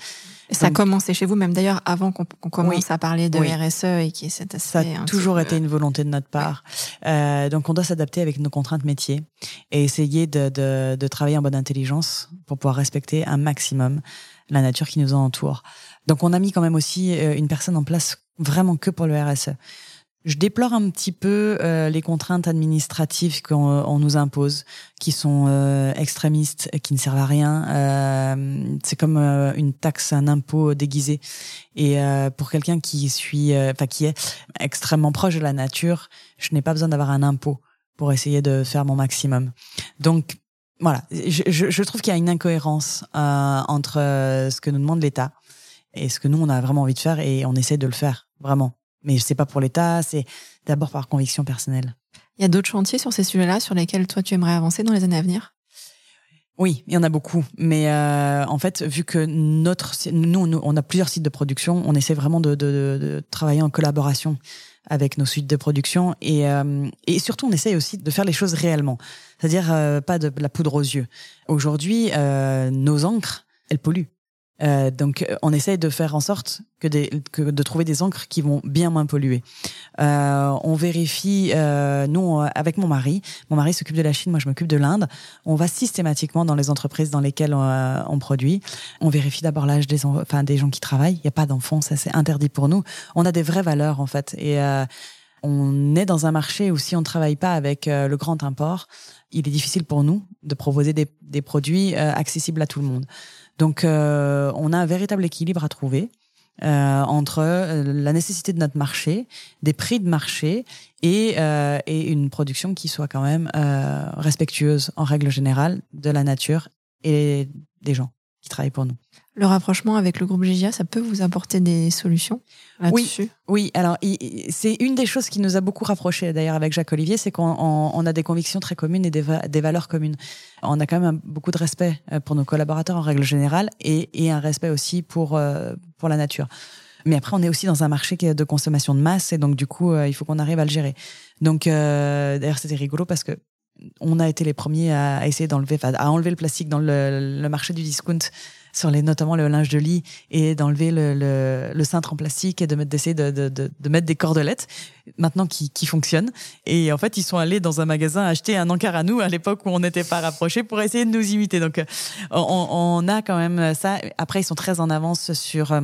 ça a commencé chez vous, même d'ailleurs avant qu'on commence à parler de RSE et qui est aspect. Ça a toujours été une volonté de notre part. Euh, donc, on doit s'adapter avec nos contraintes métiers et essayer de, de, de travailler en bonne intelligence pour pouvoir respecter un maximum la nature qui nous entoure. Donc, on a mis quand même aussi euh, une personne en place vraiment que pour le RSE. Je déplore un petit peu euh, les contraintes administratives qu'on nous impose, qui sont euh, extrémistes, qui ne servent à rien. Euh, c'est comme une taxe, un impôt déguisé. Et pour quelqu'un qui suis, enfin qui est extrêmement proche de la nature, je n'ai pas besoin d'avoir un impôt pour essayer de faire mon maximum. Donc voilà, je, je, je trouve qu'il y a une incohérence entre ce que nous demande l'État et ce que nous on a vraiment envie de faire, et on essaie de le faire vraiment. Mais c'est pas pour l'État, c'est d'abord par conviction personnelle. Il y a d'autres chantiers sur ces sujets-là sur lesquels toi tu aimerais avancer dans les années à venir? Oui, il y en a beaucoup, mais euh, en fait, vu que notre, nous, on a plusieurs sites de production, on essaie vraiment de, de, de travailler en collaboration avec nos suites de production et, euh, et surtout on essaie aussi de faire les choses réellement, c'est-à-dire euh, pas de la poudre aux yeux. Aujourd'hui, nos encres, elles polluent Euh, donc, on essaye de faire en sorte que, des, que de trouver des encres qui vont bien moins polluer. Euh, on vérifie, euh, nous, avec mon mari, mon mari s'occupe de la Chine, moi je m'occupe de l'Inde. On va systématiquement dans les entreprises dans lesquelles on, euh, on produit. On vérifie d'abord l'âge des, enfin, des gens qui travaillent. Il n'y a pas d'enfants, ça c'est interdit pour nous. On a des vraies valeurs en fait. Et euh, on est dans un marché où si on ne travaille pas avec le grand import, il est difficile pour nous de proposer des, des produits accessibles à tout le monde. Donc, euh, on a un véritable équilibre à trouver. Euh, entre euh, la nécessité de notre marché, des prix de marché et, une production qui soit quand même respectueuse en règle générale de la nature et des gens qui travaillent pour nous. Le rapprochement avec le groupe GIA, ça peut vous apporter des solutions oui, oui. Alors, c'est une des choses qui nous a beaucoup rapprochés d'ailleurs avec Jacques Olivier, c'est qu'on a des convictions très communes et des, des, valeurs communes. On a quand même beaucoup de respect euh, pour nos collaborateurs en règle générale et, et un respect aussi pour euh, pour la nature. Mais après, on est aussi dans un marché qui est de consommation de masse et donc du coup, euh, il faut qu'on arrive à le gérer. Donc, d'ailleurs, c'était rigolo parce que on a été les premiers à essayer d'enlever, à enlever le plastique dans le, marché du discount sur les notamment le linge de lit et d'enlever le, le, le, cintre en plastique et de mettre d'essayer de, de, de, de, mettre des cordelettes maintenant qui, qui fonctionnent. Et en fait ils sont allés dans un magasin acheter un encart à nous à l'époque où on n'était pas rapprochés pour essayer de nous imiter. Donc on, on, a quand même ça. Après ils sont très en avance sur euh,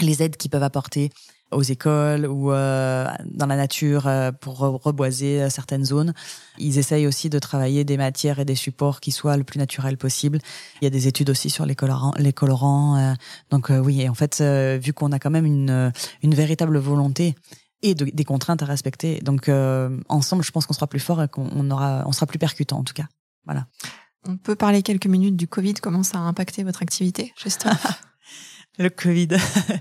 les aides qu'ils peuvent apporter aux écoles ou euh, dans la nature euh, pour reboiser euh, certaines zones. Ils essayent aussi de travailler des matières et des supports qui soient le plus naturels possible. Il y a des études aussi sur les colorants. Les colorants donc oui, et en fait, vu qu'on a quand même une, une véritable volonté et de, des contraintes à respecter, donc ensemble, je pense qu'on sera plus fort et qu'on aura, on sera plus percutant en tout cas. Voilà. On peut parler quelques minutes du Covid. Comment ça a impacté votre activité, Justin Le Covid.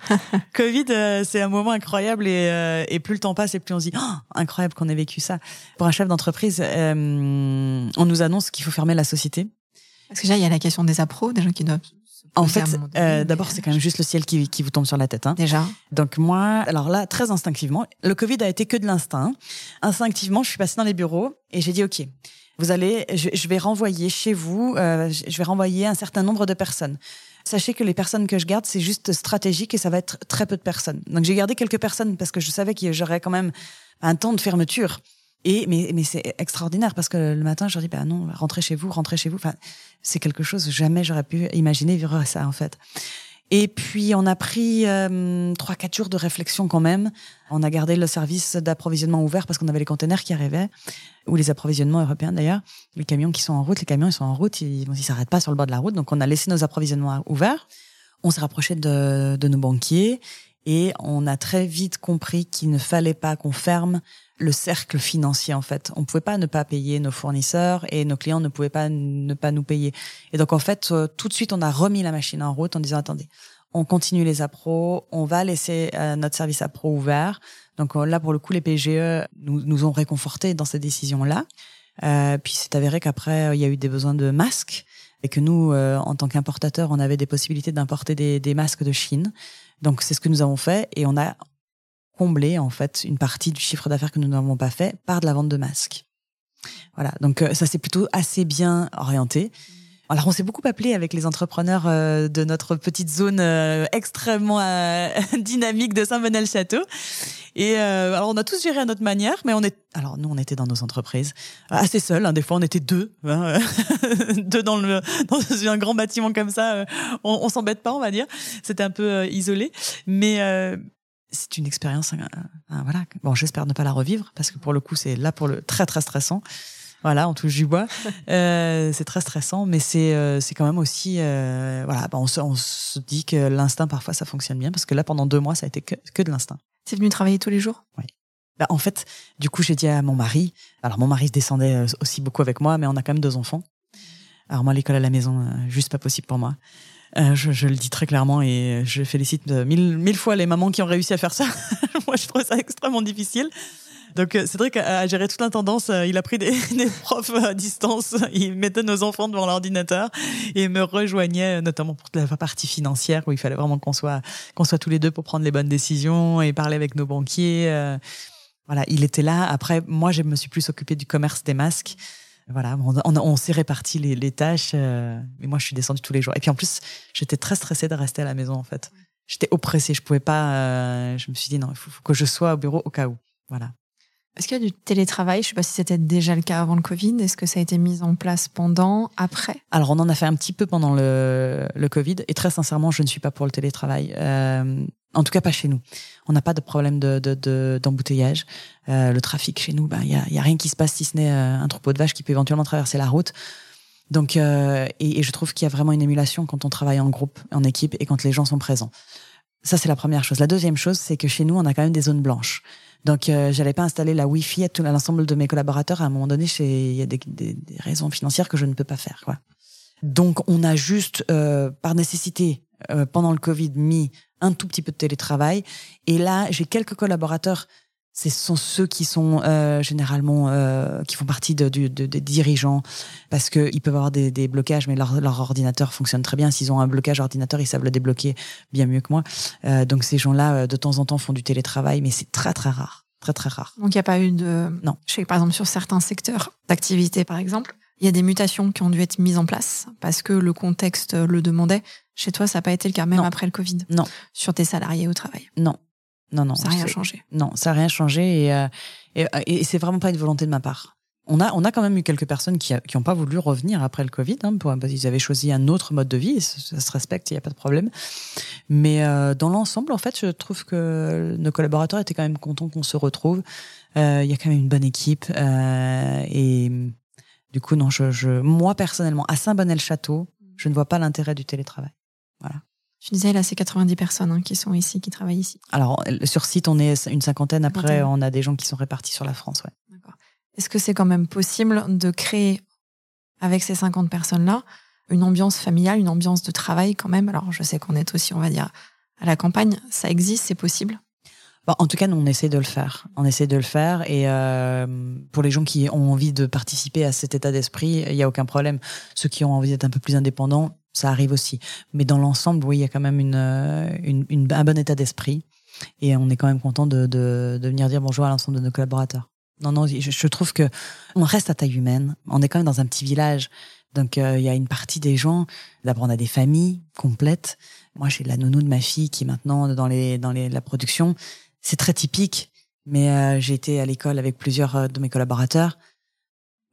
Covid, euh, c'est un moment incroyable et, euh, et, plus le temps passe et plus on se dit oh, incroyable qu'on ait vécu ça. Pour un chef d'entreprise, euh, on nous annonce qu'il faut fermer la société. Parce que déjà, il y a la question des appros, des gens qui doivent. En fait, d'abord, c'est quand même juste le ciel qui, qui vous tombe sur la tête. Hein. Déjà. Donc moi, alors là, très instinctivement, le Covid a été que de l'instinct. Instinctivement, je suis passée dans les bureaux et j'ai dit OK. Vous allez, je, je, vais renvoyer chez vous, je vais renvoyer un certain nombre de personnes sachez que les personnes que je garde, c'est juste stratégique et ça va être très peu de personnes. Donc j'ai gardé quelques personnes parce que je savais que j'aurais quand même un temps de fermeture. Et mais mais c'est extraordinaire parce que le matin je leur dis bah non rentrez chez vous rentrez chez vous enfin c'est quelque chose jamais j'aurais pu imaginer vivre ça en fait et puis on a pris euh, trois quatre jours de réflexion quand même. On a gardé le service d'approvisionnement ouvert parce qu'on avait les containers qui arrivaient ou les approvisionnements européens d'ailleurs. Les camions qui sont en route, les camions ils sont en route, ils ne s'arrêtent pas sur le bord de la route. Donc on a laissé nos approvisionnements ouverts. On s'est rapproché de, de nos banquiers et on a très vite compris qu'il ne fallait pas qu'on ferme le cercle financier en fait. On pouvait pas ne pas payer nos fournisseurs et nos clients ne pouvaient pas ne pas nous payer. Et donc en fait, euh, tout de suite, on a remis la machine en route en disant attendez, on continue les appros, on va laisser euh, notre service appro ouvert. Donc euh, là, pour le coup, les PGE nous, nous ont réconfortés dans cette décision-là. Euh, puis c'est avéré qu'après, il y a eu des besoins de masques et que nous, en tant qu'importateurs, on avait des possibilités d'importer des, des masques de Chine. Donc c'est ce que nous avons fait et on a combler en fait une partie du chiffre d'affaires que nous n'avons pas fait par de la vente de masques. Voilà, donc euh, ça c'est plutôt assez bien orienté. Alors on s'est beaucoup appelé avec les entrepreneurs euh, de notre petite zone euh, extrêmement dynamique de Saint-Venel-Château. Et alors on a tous géré à notre manière, mais on est alors nous on était dans nos entreprises assez seuls. Hein, des fois on était deux, hein, deux dans le dans un grand bâtiment comme ça. on, on s'embête pas, on va dire. C'était un peu isolé, mais c'est une expérience, euh, euh, voilà. Bon, j'espère ne pas la revivre parce que pour le coup, c'est là pour le très très stressant. Voilà, on touche du bois. Euh, c'est très stressant, mais c'est euh, c'est quand même aussi euh, voilà. Bah, on, se, on se dit que l'instinct parfois ça fonctionne bien parce que là pendant deux mois ça a été que, que de l'instinct. C'est venu travailler tous les jours? Oui. Bah, en fait, du coup, j'ai dit à mon mari. Alors mon mari se descendait aussi beaucoup avec moi, mais on a quand même deux enfants. Alors moi, l'école à la maison, juste pas possible pour moi. Euh, je, je, le dis très clairement et je félicite mille, mille fois les mamans qui ont réussi à faire ça. Moi, je trouve ça extrêmement difficile. Donc euh, Cédric a géré toute l'intendance. Euh, il a pris des, profs à distance. Il mettait nos enfants devant l'ordinateur et me rejoignait notamment pour la partie financière où il fallait vraiment qu'on soit qu'on soit tous les deux pour prendre les bonnes décisions et parler avec nos banquiers. Voilà, il était là. Après, moi, je me suis plus occupée du commerce des masques. Voilà, on, s'est réparti les, tâches, euh, mais moi je suis descendue tous les jours. Et puis en plus, j'étais très stressée de rester à la maison en fait. J'étais oppressée, je pouvais pas. Euh, je me suis dit non, il faut, que je sois au bureau au cas où. Voilà. Est-ce qu'il y a du télétravail? Je ne sais pas si c'était déjà le cas avant le Covid. Est-ce que ça a été mis en place pendant, après? Alors, on en a fait un petit peu pendant le, Covid. Et très sincèrement, je ne suis pas pour le télétravail. Euh, en tout cas, pas chez nous. On n'a pas de problème de, d'embouteillage. De, euh, le trafic chez nous, il ben, y, a, y a rien qui se passe si ce n'est euh, un troupeau de vaches qui peut éventuellement traverser la route. Donc, et, je trouve qu'il y a vraiment une émulation quand on travaille en groupe, en équipe et quand les gens sont présents. Ça, c'est la première chose. La deuxième chose, c'est que chez nous, on a quand même des zones blanches. Donc, euh, j'allais pas installer la Wi-Fi à tout l'ensemble de mes collaborateurs. À un moment donné, il y a des, des, des, raisons financières que je ne peux pas faire. Quoi. Donc, on a juste, euh, par nécessité, euh, pendant le Covid, mis un tout petit peu de télétravail. Et là, j'ai quelques collaborateurs. Ce sont ceux qui sont euh, généralement euh, qui font partie de, de, de, des dirigeants parce que ils peuvent avoir des, des blocages, mais leur, leur, ordinateur fonctionne très bien. S'ils ont un blocage ordinateur, ils savent le débloquer bien mieux que moi. Euh, donc ces gens-là, euh, de temps en temps, font du télétravail, mais c'est très très rare, très très rare. Donc il n'y a pas eu de non. Je sais par exemple sur certains secteurs d'activité, par exemple, il y a des mutations qui ont dû être mises en place parce que le contexte le demandait. Chez toi, ça n'a pas été le cas, même après le Covid? Non. Sur tes salariés au travail? Non. Non, non. Ça n'a rien changé. Non, ça n'a rien changé et, euh, et, et c'est vraiment pas une volonté de ma part. On a, on a quand même eu quelques personnes qui n'ont pas voulu revenir après le Covid, hein, pour, parce qu'ils avaient choisi un autre mode de vie, ça, se respecte, il n'y a pas de problème. Mais euh, dans l'ensemble, en fait, je trouve que nos collaborateurs étaient quand même contents qu'on se retrouve. Euh, il y a quand même une bonne équipe euh, et du coup, non, je, je, moi personnellement, à Saint-Bonnet-le-Château, je ne vois pas l'intérêt du télétravail. Voilà. Tu disais, là, c'est 90 personnes hein, qui sont ici, qui travaillent ici. Alors, sur site, on est une cinquantaine. Après, on a des gens qui sont répartis sur la France. Ouais. Est-ce que c'est quand même possible de créer, avec ces 50 personnes-là, une ambiance familiale, une ambiance de travail quand même? Alors, je sais qu'on est aussi, on va dire, à la campagne. Ça existe, c'est possible? Bah, en tout cas, nous, on essaie de le faire. On essaie de le faire. Et euh, pour les gens qui ont envie de participer à cet état d'esprit, il n'y a aucun problème. Ceux qui ont envie d'être un peu plus indépendants, ça arrive aussi. Mais dans l'ensemble, oui, il y a quand même une, euh, une, une un bon état d'esprit. Et on est quand même content de, de, de venir dire bonjour à l'ensemble de nos collaborateurs. Non, non, je, trouve que on reste à taille humaine. On est quand même dans un petit village. Donc, euh, il y a une partie des gens. D'abord, on a des familles complètes. Moi, j'ai la nounou de ma fille qui est maintenant dans, les, dans les, la production c'est très typique, mais euh, j'ai été à l'école avec plusieurs de mes collaborateurs.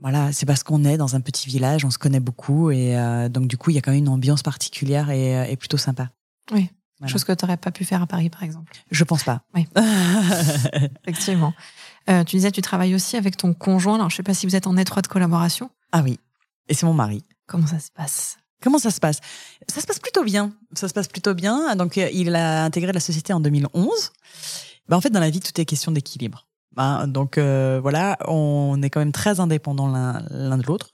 Voilà, c'est parce qu'on est dans un petit village, on se connaît beaucoup et euh, donc du coup il y a quand même une ambiance particulière et, et plutôt sympa. Oui, voilà. chose que tu n'aurais pas pu faire à Paris par exemple. Je pense pas. Oui, effectivement. Euh, tu disais tu travailles aussi avec ton conjoint. Alors je sais pas si vous êtes en étroite collaboration. Ah oui, et c'est mon mari. Comment ça se passe? Comment ça se passe? Ça se passe plutôt bien. Ça se passe plutôt bien. Donc il a intégré la société en 2011. Bah, en fait, dans la vie, tout est question d'équilibre. Bah, donc euh, voilà, on est quand même très indépendants l'un de l'autre.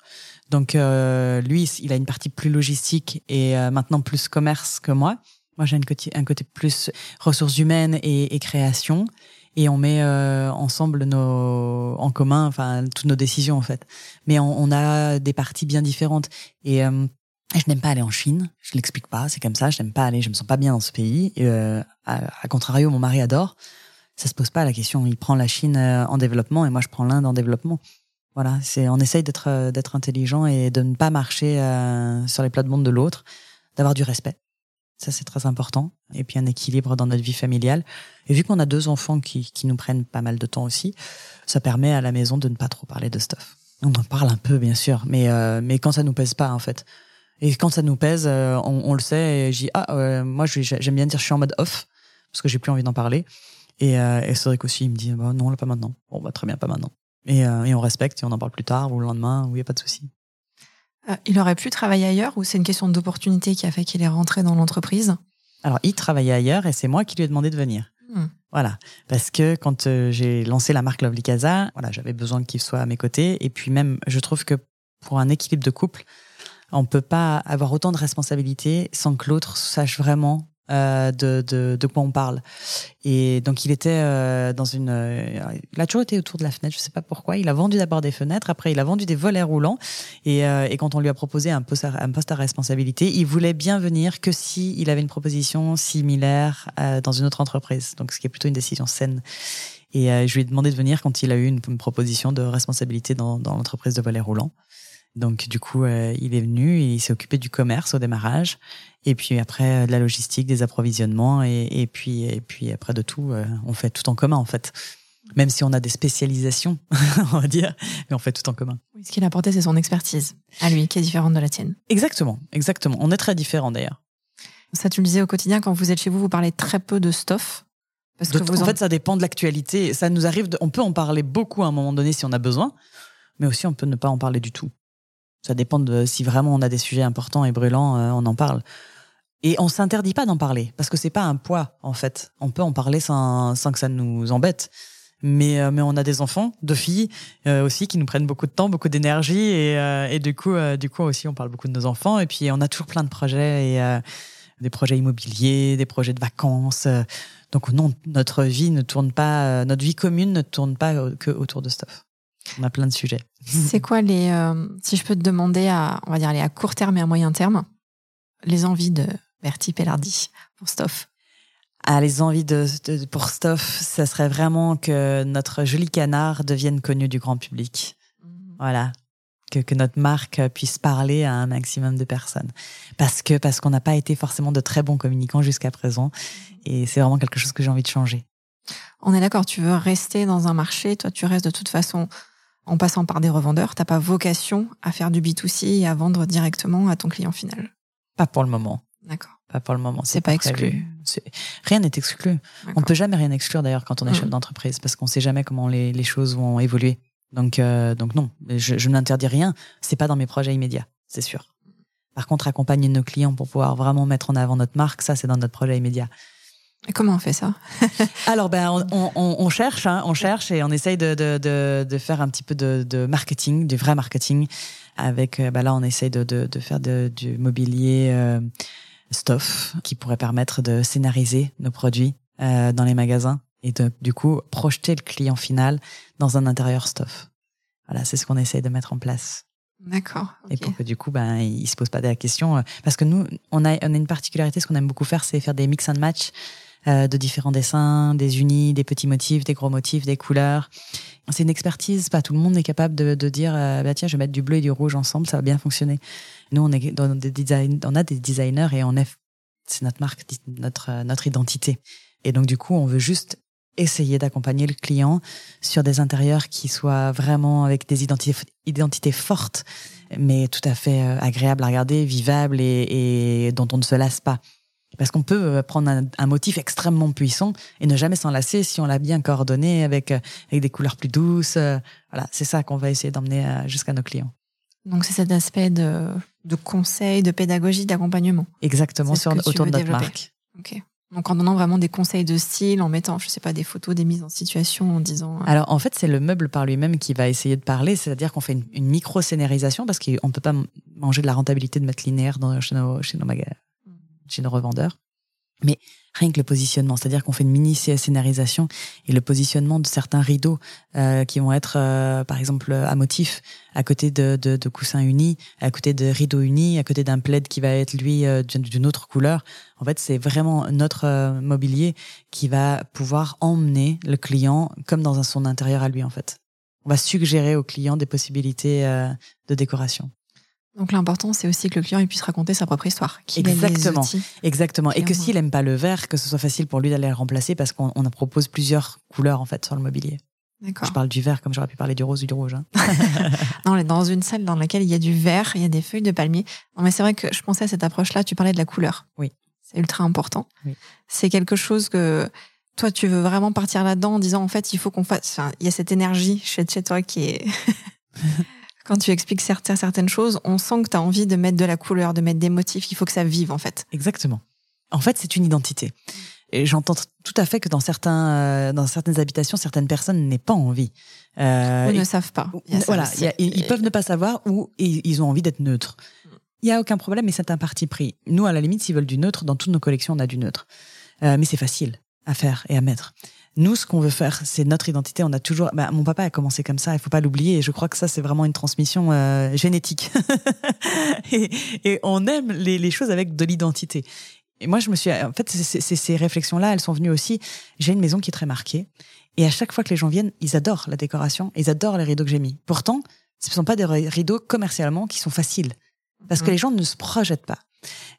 Donc euh, lui, il a une partie plus logistique et euh, maintenant plus commerce que moi. Moi, j'ai un côté, plus ressources humaines et, et création. Et on met euh, ensemble nos, en commun, enfin toutes nos décisions en fait. Mais on, on a des parties bien différentes. Et euh, je n'aime pas aller en Chine. Je l'explique pas. C'est comme ça. Je n'aime pas aller. Je me sens pas bien dans ce pays. Et, à, à contrario, mon mari adore ça se pose pas la question. Il prend la Chine euh, en développement et moi je prends l'Inde en développement. Voilà, c'est on essaye d'être euh, d'être intelligent et de ne pas marcher euh, sur les plats de l'autre, d'avoir du respect. Ça c'est très important. Et puis un équilibre dans notre vie familiale. Et vu qu'on a deux enfants qui qui nous prennent pas mal de temps aussi, ça permet à la maison de ne pas trop parler de stuff. On en parle un peu bien sûr, mais euh, mais quand ça nous pèse pas en fait. Et quand ça nous pèse, euh, on, on, le sait. Et j'ai ah moi j'aime bien dire je suis en mode off parce que j'ai plus envie d'en parler. Et, euh, et c'est vrai qu'aussi, il me dit, bah, non, là, pas maintenant. Bon, bah, très bien, pas maintenant. Et, euh, et on respecte et on en parle plus tard ou le lendemain où il n'y a pas de souci. Euh, il aurait pu travailler ailleurs ou c'est une question d'opportunité qui a fait qu'il est rentré dans l'entreprise? Alors, il travaillait ailleurs et c'est moi qui lui ai demandé de venir. Hmm. Voilà, parce que quand euh, j'ai lancé la marque Lovely Casa, voilà, j'avais besoin qu'il soit à mes côtés. Et puis même, je trouve que pour un équilibre de couple, on peut pas avoir autant de responsabilités sans que l'autre sache vraiment euh, de, de, de, quoi on parle. Et donc il était euh, dans une, euh, il a toujours été autour de la fenêtre. Je sais pas pourquoi. Il a vendu d'abord des fenêtres, après il a vendu des volets roulants. Et, et quand on lui a proposé un poste, à, un poste à responsabilité, il voulait bien venir que si il avait une proposition similaire dans une autre entreprise. Donc ce qui est plutôt une décision saine. Et euh, je lui ai demandé de venir quand il a eu une, proposition de responsabilité dans, dans l'entreprise de volet roulant. Donc du coup, euh, il est venu, il s'est occupé du commerce au démarrage, et puis après de la logistique, des approvisionnements, et, et puis et puis après de tout, on fait tout en commun en fait même si on a des spécialisations, on va dire, mais on fait tout en commun. ce qu'il a apporté, c'est son expertise à lui, qui est différente de la tienne. Exactement, exactement. On est très différents d'ailleurs. Ça, tu le disais au quotidien, quand vous êtes chez vous, vous parlez très peu de stuff. Parce que vous en... fait, ça dépend de l'actualité. Ça nous arrive, on peut en parler beaucoup à un moment donné si on a besoin, mais aussi on peut ne pas en parler du tout. Ça dépend de si vraiment on a des sujets importants et brûlants, euh, on en parle. Et on s'interdit pas d'en parler parce que c'est pas un poids en fait. On peut en parler sans, sans que ça nous embête mais euh, mais on a des enfants, deux filles euh, aussi qui nous prennent beaucoup de temps, beaucoup d'énergie et et du coup du coup aussi on parle beaucoup de nos enfants et puis on a toujours plein de projets et des projets immobiliers, des projets de vacances. donc non, notre vie ne tourne pas, notre vie commune ne tourne pas que autour de stuff. On a plein de sujets. C'est quoi les, si je peux te demander à, on va dire, les à court terme et à moyen terme, les envies de Bertie Pellardi pour Stuff ah, les envies de, pour Stoff, ça serait vraiment que notre joli canard devienne connu du grand public. Mhm. Voilà. Que, que, notre marque puisse parler à un maximum de personnes. Parce que, parce qu'on n'a pas été forcément de très bons communicants jusqu'à présent. Mhm. Et c'est vraiment quelque chose que j'ai envie de changer. On est d'accord, tu veux rester dans un marché, toi tu restes de toute façon en passant par des revendeurs, t'as pas vocation à faire du B2C et à vendre directement à ton client final. Pas pour le moment. D'accord. Pas pour le moment. C'est pas, exclu. Rien n'est exclu. On peut jamais rien exclure d'ailleurs quand on est chef mm. d'entreprise parce qu'on sait jamais comment les, les choses vont évoluer. Donc, euh, donc non, je, je n'interdis rien. C'est pas dans mes projets immédiats, c'est sûr. Par contre, accompagner nos clients pour pouvoir vraiment mettre en avant notre marque, ça, c'est dans notre projet immédiat. Et comment on fait ça? Alors, ben, on, on, on cherche, hein, on cherche et on essaye de, de, de, de faire un petit peu de, de, marketing, du vrai marketing. Avec, ben là, on essaye de, de, faire du mobilier. Euh, stuff qui pourrait permettre de scénariser nos produits euh, dans les magasins et de du coup projeter le client final dans un intérieur stuff. Voilà, c'est ce qu'on essaye de mettre en place. D'accord. Et pour que du coup, ben, il se pose pas la question. Euh, parce que nous, on a, on a une particularité, ce qu'on aime beaucoup faire, c'est faire des mix and match euh, de différents dessins, des unis, des petits motifs, des gros motifs, des couleurs. C'est une expertise. Pas tout le monde est capable de, de dire, euh, bah, tiens, je vais mettre du bleu et du rouge ensemble, ça va bien fonctionner. Nous, on est dans des design, on a des designers et on est, c'est notre marque, notre notre identité. Et donc du coup, on veut juste essayer d'accompagner le client sur des intérieurs qui soient vraiment avec des identités, identités fortes, mais tout à fait euh, agréables à regarder, vivables et, et dont on ne se lasse pas. Parce qu'on peut euh, prendre un, un, motif extrêmement puissant et ne jamais s'en lasser si on l'a bien coordonné avec, euh, avec des couleurs plus douces. Voilà, c'est ça qu'on va essayer d'emmener jusqu'à nos clients. Donc c'est cet aspect de, de conseil, de pédagogie, d'accompagnement. Exactement, sur, autour de notre marque. Ok. Donc en donnant vraiment des conseils de style, en mettant, je sais pas, des photos, des mises en situation, en disant. Euh, Alors en fait, c'est le meuble par lui-même qui va essayer de parler, c'est-à-dire qu'on fait une, une micro-scénarisation parce qu'on peut pas manger de la rentabilité de mettre linéaire dans, chez, nos, chez, nos magasins. Chez nos revendeurs. Mais rien que le positionnement, c'est-à-dire qu'on fait une mini scénarisation et le positionnement de certains rideaux euh, qui vont être, euh, par exemple, à motif, à côté de, de, de, coussins unis, à côté de rideaux unis, à côté d'un plaid qui va être lui euh, d'une autre couleur. En fait, c'est vraiment notre euh, mobilier qui va pouvoir emmener le client comme dans un son intérieur à lui, en fait. On va suggérer au client des possibilités de décoration. Donc l'important, c'est aussi que le client il puisse raconter sa propre histoire. Exactement, exactement. Et que s'il aime pas le vert, que ce soit facile pour lui d'aller le remplacer parce qu'on en propose plusieurs couleurs en fait sur le mobilier. D'accord. Je parle du vert comme j'aurais pu parler du rose ou du rouge. Hein. non, on est dans une salle dans laquelle il y a du vert, il y a des feuilles de palmier. Non, mais c'est vrai que je pensais à cette approche-là. Tu parlais de la couleur. Oui. C'est ultra important. Oui. C'est quelque chose que toi, tu veux vraiment partir là-dedans en disant en fait, il faut qu'on fasse. Enfin, il y a cette énergie chez, chez toi qui est quand tu expliques certaines choses, on sent que tu as envie de mettre de la couleur, de mettre des motifs. Il faut que ça vive, en fait. Exactement. En fait, c'est une identité. Et j'entends tout à fait que dans certains, euh, dans certaines habitations, certaines personnes n'aient pas envie. Euh, ou ne savent pas. voilà, ils peuvent ne pas savoir ou ils ont envie d'être neutres. Il n'y a aucun problème, mais c'est un parti pris. Nous, à la limite, s'ils veulent du neutre, dans toutes nos collections, on a du neutre. Euh, mais c'est facile à faire et à mettre. Nous, ce qu'on veut faire, c'est notre identité. On a toujours. Bah, mon papa a commencé comme ça. Il faut pas l'oublier. Et je crois que ça, c'est vraiment une transmission euh, génétique. et, et, on aime les, les, choses avec de l'identité. Et moi, je me suis, en fait, ces réflexions-là, elles sont venues aussi. J'ai une maison qui est très marquée. Et à chaque fois que les gens viennent, ils adorent la décoration, ils adorent les rideaux que j'ai mis. Pourtant, ce ne sont pas des rideaux commercialement qui sont faciles. Parce que mhm. les gens ne se projettent pas.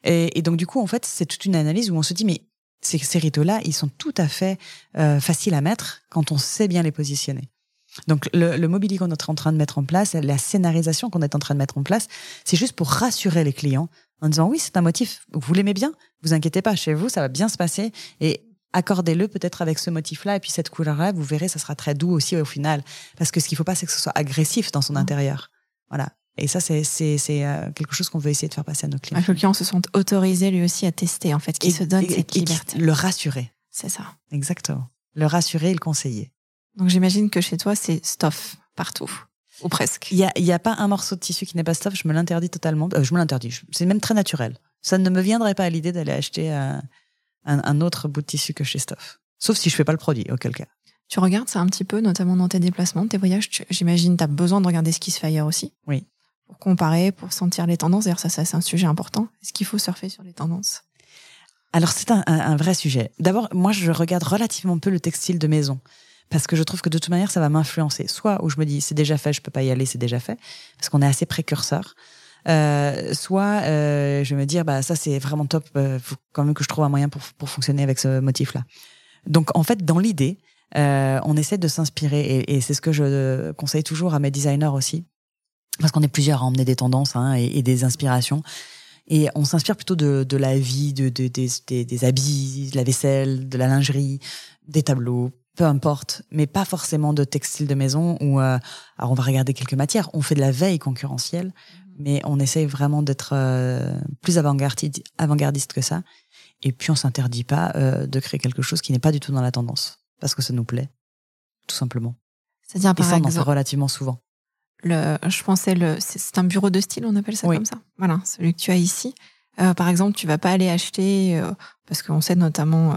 Et, donc, du coup, en fait, c'est toute une analyse où on se dit, mais ces, ces rideaux-là, ils sont tout à fait euh, faciles à mettre quand on sait bien les positionner. Donc, le, le mobilier qu'on est en train de mettre en place, la scénarisation qu'on est en train de mettre en place, c'est juste pour rassurer les clients en disant, oui, c'est un motif, vous l'aimez bien, vous inquiétez pas, chez vous, ça va bien se passer. Et accordez-le peut-être avec ce motif-là et puis cette couleur-là, vous verrez, ça sera très doux aussi au final. Parce que ce qu'il faut pas, c'est que ce soit agressif dans son mmh. intérieur. Voilà. Et ça, c'est euh, quelque chose qu'on veut essayer de faire passer à nos clients. Que le client se sente autorisé lui aussi à tester, en fait, qui se donne cette liberté. Le rassurer. C'est ça. Exactement. Le rassurer et le conseiller. Donc j'imagine que chez toi, c'est stuff partout. Ou presque. Il n'y a, y a pas un morceau de tissu qui n'est pas stuff, je me l'interdis totalement. Euh, je me l'interdis. C'est même très naturel. Ça ne me viendrait pas à l'idée d'aller acheter euh, un, autre bout de tissu que chez Stuff. Sauf si je fais pas le produit, auquel cas. Tu regardes ça un petit peu, notamment dans tes déplacements, tes voyages. J'imagine tu as besoin de regarder ce qui se fait ailleurs aussi. Oui. Pour comparer, pour sentir les tendances. D'ailleurs, ça, ça c'est un sujet important. Est-ce qu'il faut surfer sur les tendances? Alors, c'est un, vrai sujet. D'abord, moi, je regarde relativement peu le textile de maison. Parce que je trouve que de toute manière, ça va m'influencer. Soit où je me dis, c'est déjà fait, je peux pas y aller, c'est déjà fait. Parce qu'on est assez précurseur. Euh, soit euh, je vais me dire bah ça c'est vraiment top, euh, faut quand même que je trouve un moyen pour, pour fonctionner avec ce motif-là. Donc en fait dans l'idée, on essaie de s'inspirer et c'est ce que je conseille toujours à mes designers aussi, parce qu'on est plusieurs à emmener des tendances hein, et, et, des inspirations. Et on s'inspire plutôt de, de la vie, de, de des, des, des, habits, de la vaisselle, de la lingerie, des tableaux, peu importe, mais pas forcément de textile de maison ou euh, alors on va regarder quelques matières. On fait de la veille concurrentielle mais on essaye vraiment d'être euh, plus avant-gardiste que ça. Et puis on s'interdit pas euh, de créer quelque chose qui n'est pas du tout dans la tendance, parce que ça nous plaît, tout simplement. C'est-à-dire par Et ça, on en fait relativement souvent. Le, je pensais le, c'est un bureau de style, on appelle ça comme ça. Voilà, celui que tu as ici. Euh, par exemple, tu vas pas aller acheter, parce qu'on sait notamment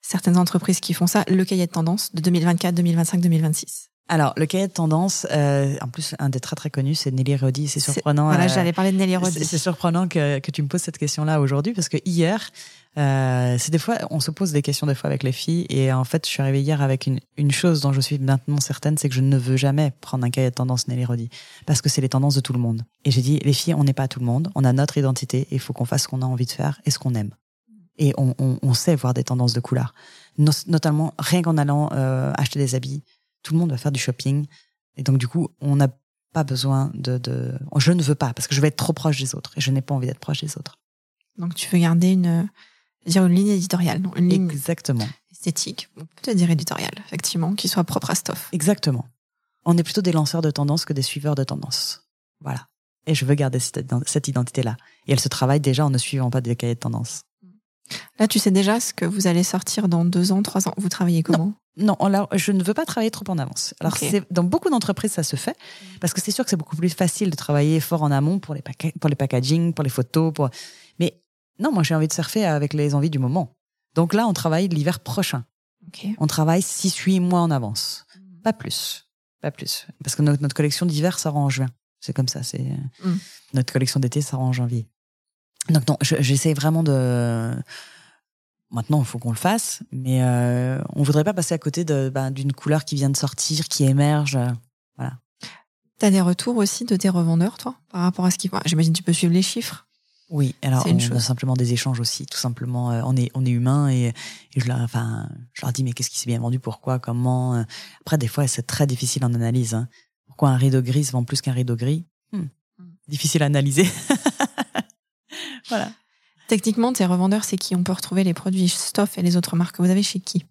certaines entreprises qui font ça, le cahier de tendance de 2024, 2025, 2026. Alors, le cahier de tendance, euh, en plus, un des très très connus, c'est Nelly Rodi. C'est surprenant. Voilà, euh, j'allais parler de Nelly Rodi. C'est surprenant que, que tu me poses cette question-là aujourd'hui parce que hier, euh, c'est des fois, on se pose des questions des fois avec les filles et en fait, je suis arrivée hier avec une, une chose dont je suis maintenant certaine, c'est que je ne veux jamais prendre un cahier de tendance Nelly Rodi parce que c'est les tendances de tout le monde. Et j'ai dit, les filles, on n'est pas tout le monde, on a notre identité et il faut qu'on fasse ce qu'on a envie de faire et ce qu'on aime. Et on, on, on, sait voir des tendances de couleurs, notamment rien qu'en allant euh, acheter des habits tout le monde va faire du shopping. Et donc, du coup, on n'a pas besoin de, de, Je ne veux pas, parce que je vais être trop proche des autres. Et je n'ai pas envie d'être proche des autres. Donc, tu veux garder une, dire une ligne éditoriale, non une ligne Exactement. esthétique, on peut dire éditoriale, effectivement, qui soit propre à Stuff. Exactement. On est plutôt des lanceurs de tendance que des suiveurs de tendance. Voilà. Et je veux garder cette identité-là. Et elle se travaille déjà en ne suivant pas des cahiers de tendance. Là, tu sais déjà ce que vous allez sortir dans deux ans, trois ans. Vous travaillez comment? Non, non je ne veux pas travailler trop en avance. Alors, dans beaucoup d'entreprises, ça se fait parce que c'est sûr que c'est beaucoup plus facile de travailler fort en amont pour les, pour les packaging, pour les photos. Pour... Mais non, moi, j'ai envie de surfer avec les envies du moment. Donc là, on travaille l'hiver prochain. On travaille 6-8 mois en avance. Mm. Pas plus. Pas plus. Parce que notre, collection d'hiver sort en juin. C'est comme ça. C'est mm. Notre collection d'été sort en janvier. Donc non, j'essaie vraiment de Maintenant, il faut qu'on le fasse, mais euh, on voudrait pas passer à côté ben, d'une couleur qui vient de sortir, qui émerge. Euh, voilà. Tu as des retours aussi de tes revendeurs, toi, par rapport à ce qu'ils font? J'imagine que tu peux suivre les chiffres. Oui, alors on a simplement des échanges aussi, tout simplement. Euh, on est on est humain et, je leur enfin je leur dis mais qu'est-ce qui s'est bien vendu, pourquoi, comment? Après des fois c'est très difficile en analyse. Hein. Pourquoi un rideau gris se vend plus qu'un rideau gris? Hmm. Hmm. Difficile à analyser. voilà. Techniquement, tes revendeurs, c'est qui On peut retrouver les produits Stuff et les autres marques que vous avez chez qui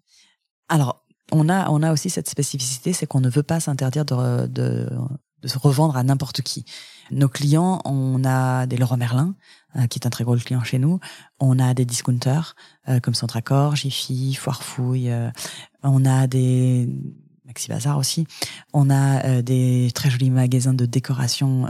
Alors, on a, on a aussi cette spécificité, c'est qu'on ne veut pas s'interdire de, se revendre à n'importe qui. Nos clients, on a des Leroy Merlin, euh, qui est un très gros client chez nous. On a des discounters euh, comme Centracor, Jiffy, Foirefouille. Euh, on a des Maxi Bazar aussi. On a des très jolis magasins de décoration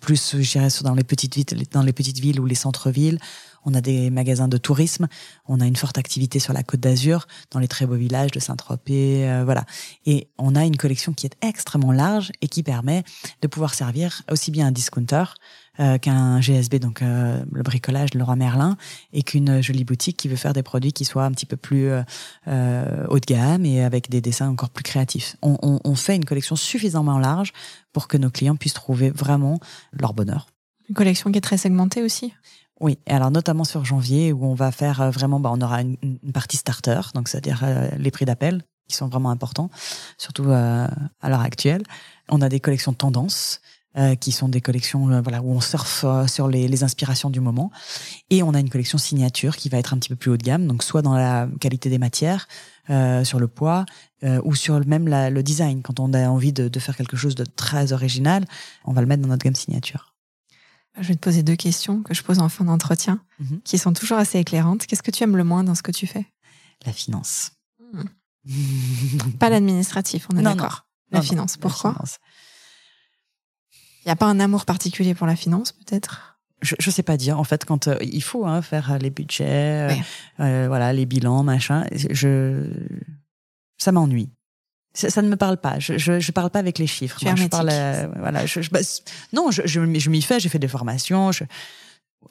plus, je dans les petites villes, dans les petites villes ou les centres-villes. On a des magasins de tourisme, on a une forte activité sur la Côte d'Azur, dans les très beaux villages de Saint-Tropez, euh, voilà. Et on a une collection qui est extrêmement large et qui permet de pouvoir servir aussi bien un discounter euh, qu'un GSB, donc euh, le bricolage de Leroy Merlin, et qu'une jolie boutique qui veut faire des produits qui soient un petit peu plus haut de gamme et avec des dessins encore plus créatifs. On, on, on fait une collection suffisamment large pour que nos clients puissent trouver vraiment leur bonheur. Une collection qui est très segmentée aussi oui, et alors notamment sur janvier où on va faire euh, vraiment, bah, on aura une, une partie starter, donc c'est-à-dire euh, les prix d'appel qui sont vraiment importants, surtout euh, à l'heure actuelle. On a des collections tendances qui sont des collections voilà où on surfe sur les, les, inspirations du moment, et on a une collection signature qui va être un petit peu plus haut de gamme, donc soit dans la qualité des matières, sur le poids, ou sur même la, le design. Quand on a envie de, de faire quelque chose de très original, on va le mettre dans notre gamme signature. Je vais te poser deux questions que je pose en fin d'entretien, mhm. qui sont toujours assez éclairantes. Qu'est-ce que tu aimes le moins dans ce que tu fais? La finance. Hmm. pas l'administratif, on est d'accord. La finance. Pourquoi? Il n'y a pas un amour particulier pour la finance, peut-être? Je, ne sais pas dire. En fait, quand euh, il faut hein, faire les budgets, euh, euh, voilà, les bilans, machin, je ça m'ennuie. Ça, ne me parle pas. Je, je, je, parle pas avec les chiffres. je parle, euh, voilà. Je, bah, non, je, je, m'y fais. J'ai fait des formations.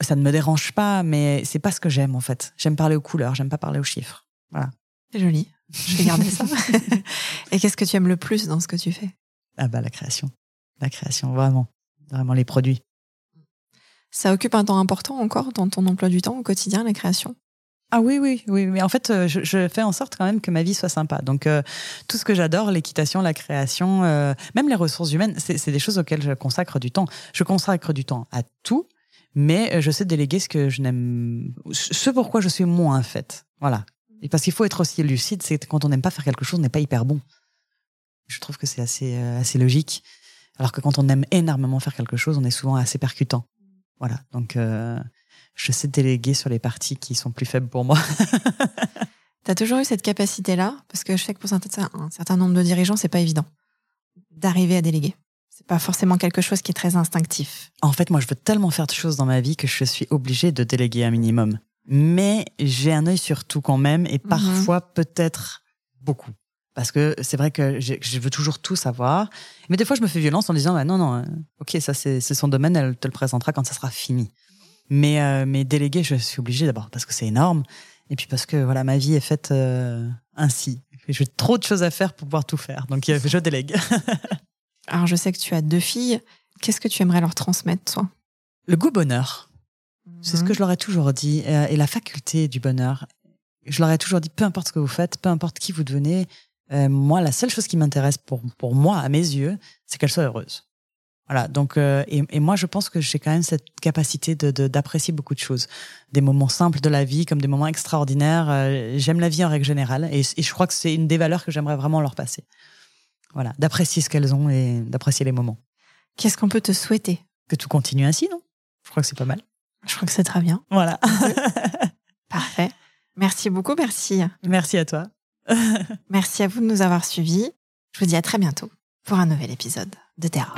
ça ne me dérange pas, mais c'est pas ce que j'aime en fait. J'aime parler aux couleurs. J'aime pas parler aux chiffres. Voilà. C'est joli. Je vais garder ça. Et qu'est-ce que tu aimes le plus dans ce que tu fais? Ah bah la création, la création, vraiment, vraiment les produits. Ça occupe un temps important encore dans ton emploi du temps au quotidien, la création? Ah oui, oui, oui. Mais en fait, euh, je, je, fais en sorte quand même que ma vie soit sympa. Donc, euh, tout ce que j'adore, l'équitation, la création, euh, même les ressources humaines, c'est des choses auxquelles je consacre du temps. Je consacre du temps à tout, mais je sais déléguer ce que je n'aime, ce pourquoi je suis moins faite. Voilà. Et parce qu'il faut être aussi lucide, c'est quand on n'aime pas faire quelque chose, on n'est pas hyper bon. Je trouve que c'est assez, assez logique. Alors que quand on aime énormément faire quelque chose, on est souvent assez percutant. Voilà. Donc, je sais déléguer sur les parties qui sont plus faibles pour moi. tu as toujours eu cette capacité-là? Parce que je sais que pour un certain nombre de dirigeants, c'est pas évident d'arriver à déléguer. C'est pas forcément quelque chose qui est très instinctif. En fait, moi, je veux tellement faire de choses dans ma vie que je suis obligée de déléguer un minimum. Mais j'ai un œil sur tout quand même et mhm. parfois peut-être beaucoup. Parce que c'est vrai que je veux toujours tout savoir. Mais des fois, je me fais violence en disant, bah, non, non, euh, ok, ça c'est son domaine, elle te le présentera quand ça sera fini. Mais, euh, mais déléguer, je suis obligée d'abord parce que c'est énorme. Et puis parce que voilà, ma vie est faite euh, ainsi. J'ai trop de choses à faire pour pouvoir tout faire. Donc je délègue. Alors je sais que tu as deux filles. Qu'est-ce que tu aimerais leur transmettre, toi? Le goût bonheur. C'est ce que mhm. je leur ai toujours dit. Euh, et la faculté du bonheur. Je leur ai toujours dit, peu importe ce que vous faites, peu importe qui vous devenez, moi, la seule chose qui m'intéresse pour, pour moi, à mes yeux, c'est qu'elle soit heureuse. Voilà, donc euh, et, et, moi je pense que j'ai quand même cette capacité de d'apprécier beaucoup de choses, des moments simples de la vie comme des moments extraordinaires. Euh, j'aime la vie en règle générale et, et je crois que c'est une des valeurs que j'aimerais vraiment leur passer. Voilà, d'apprécier ce qu'elles ont et d'apprécier les moments. Qu'est-ce qu'on peut te souhaiter? Que tout continue ainsi, non? Je crois que c'est pas mal. Je crois que c'est très bien. Voilà. Parfait. Merci beaucoup, merci. Merci à toi. Merci à vous de nous avoir suivis. Je vous dis à très bientôt pour un nouvel épisode de Terra.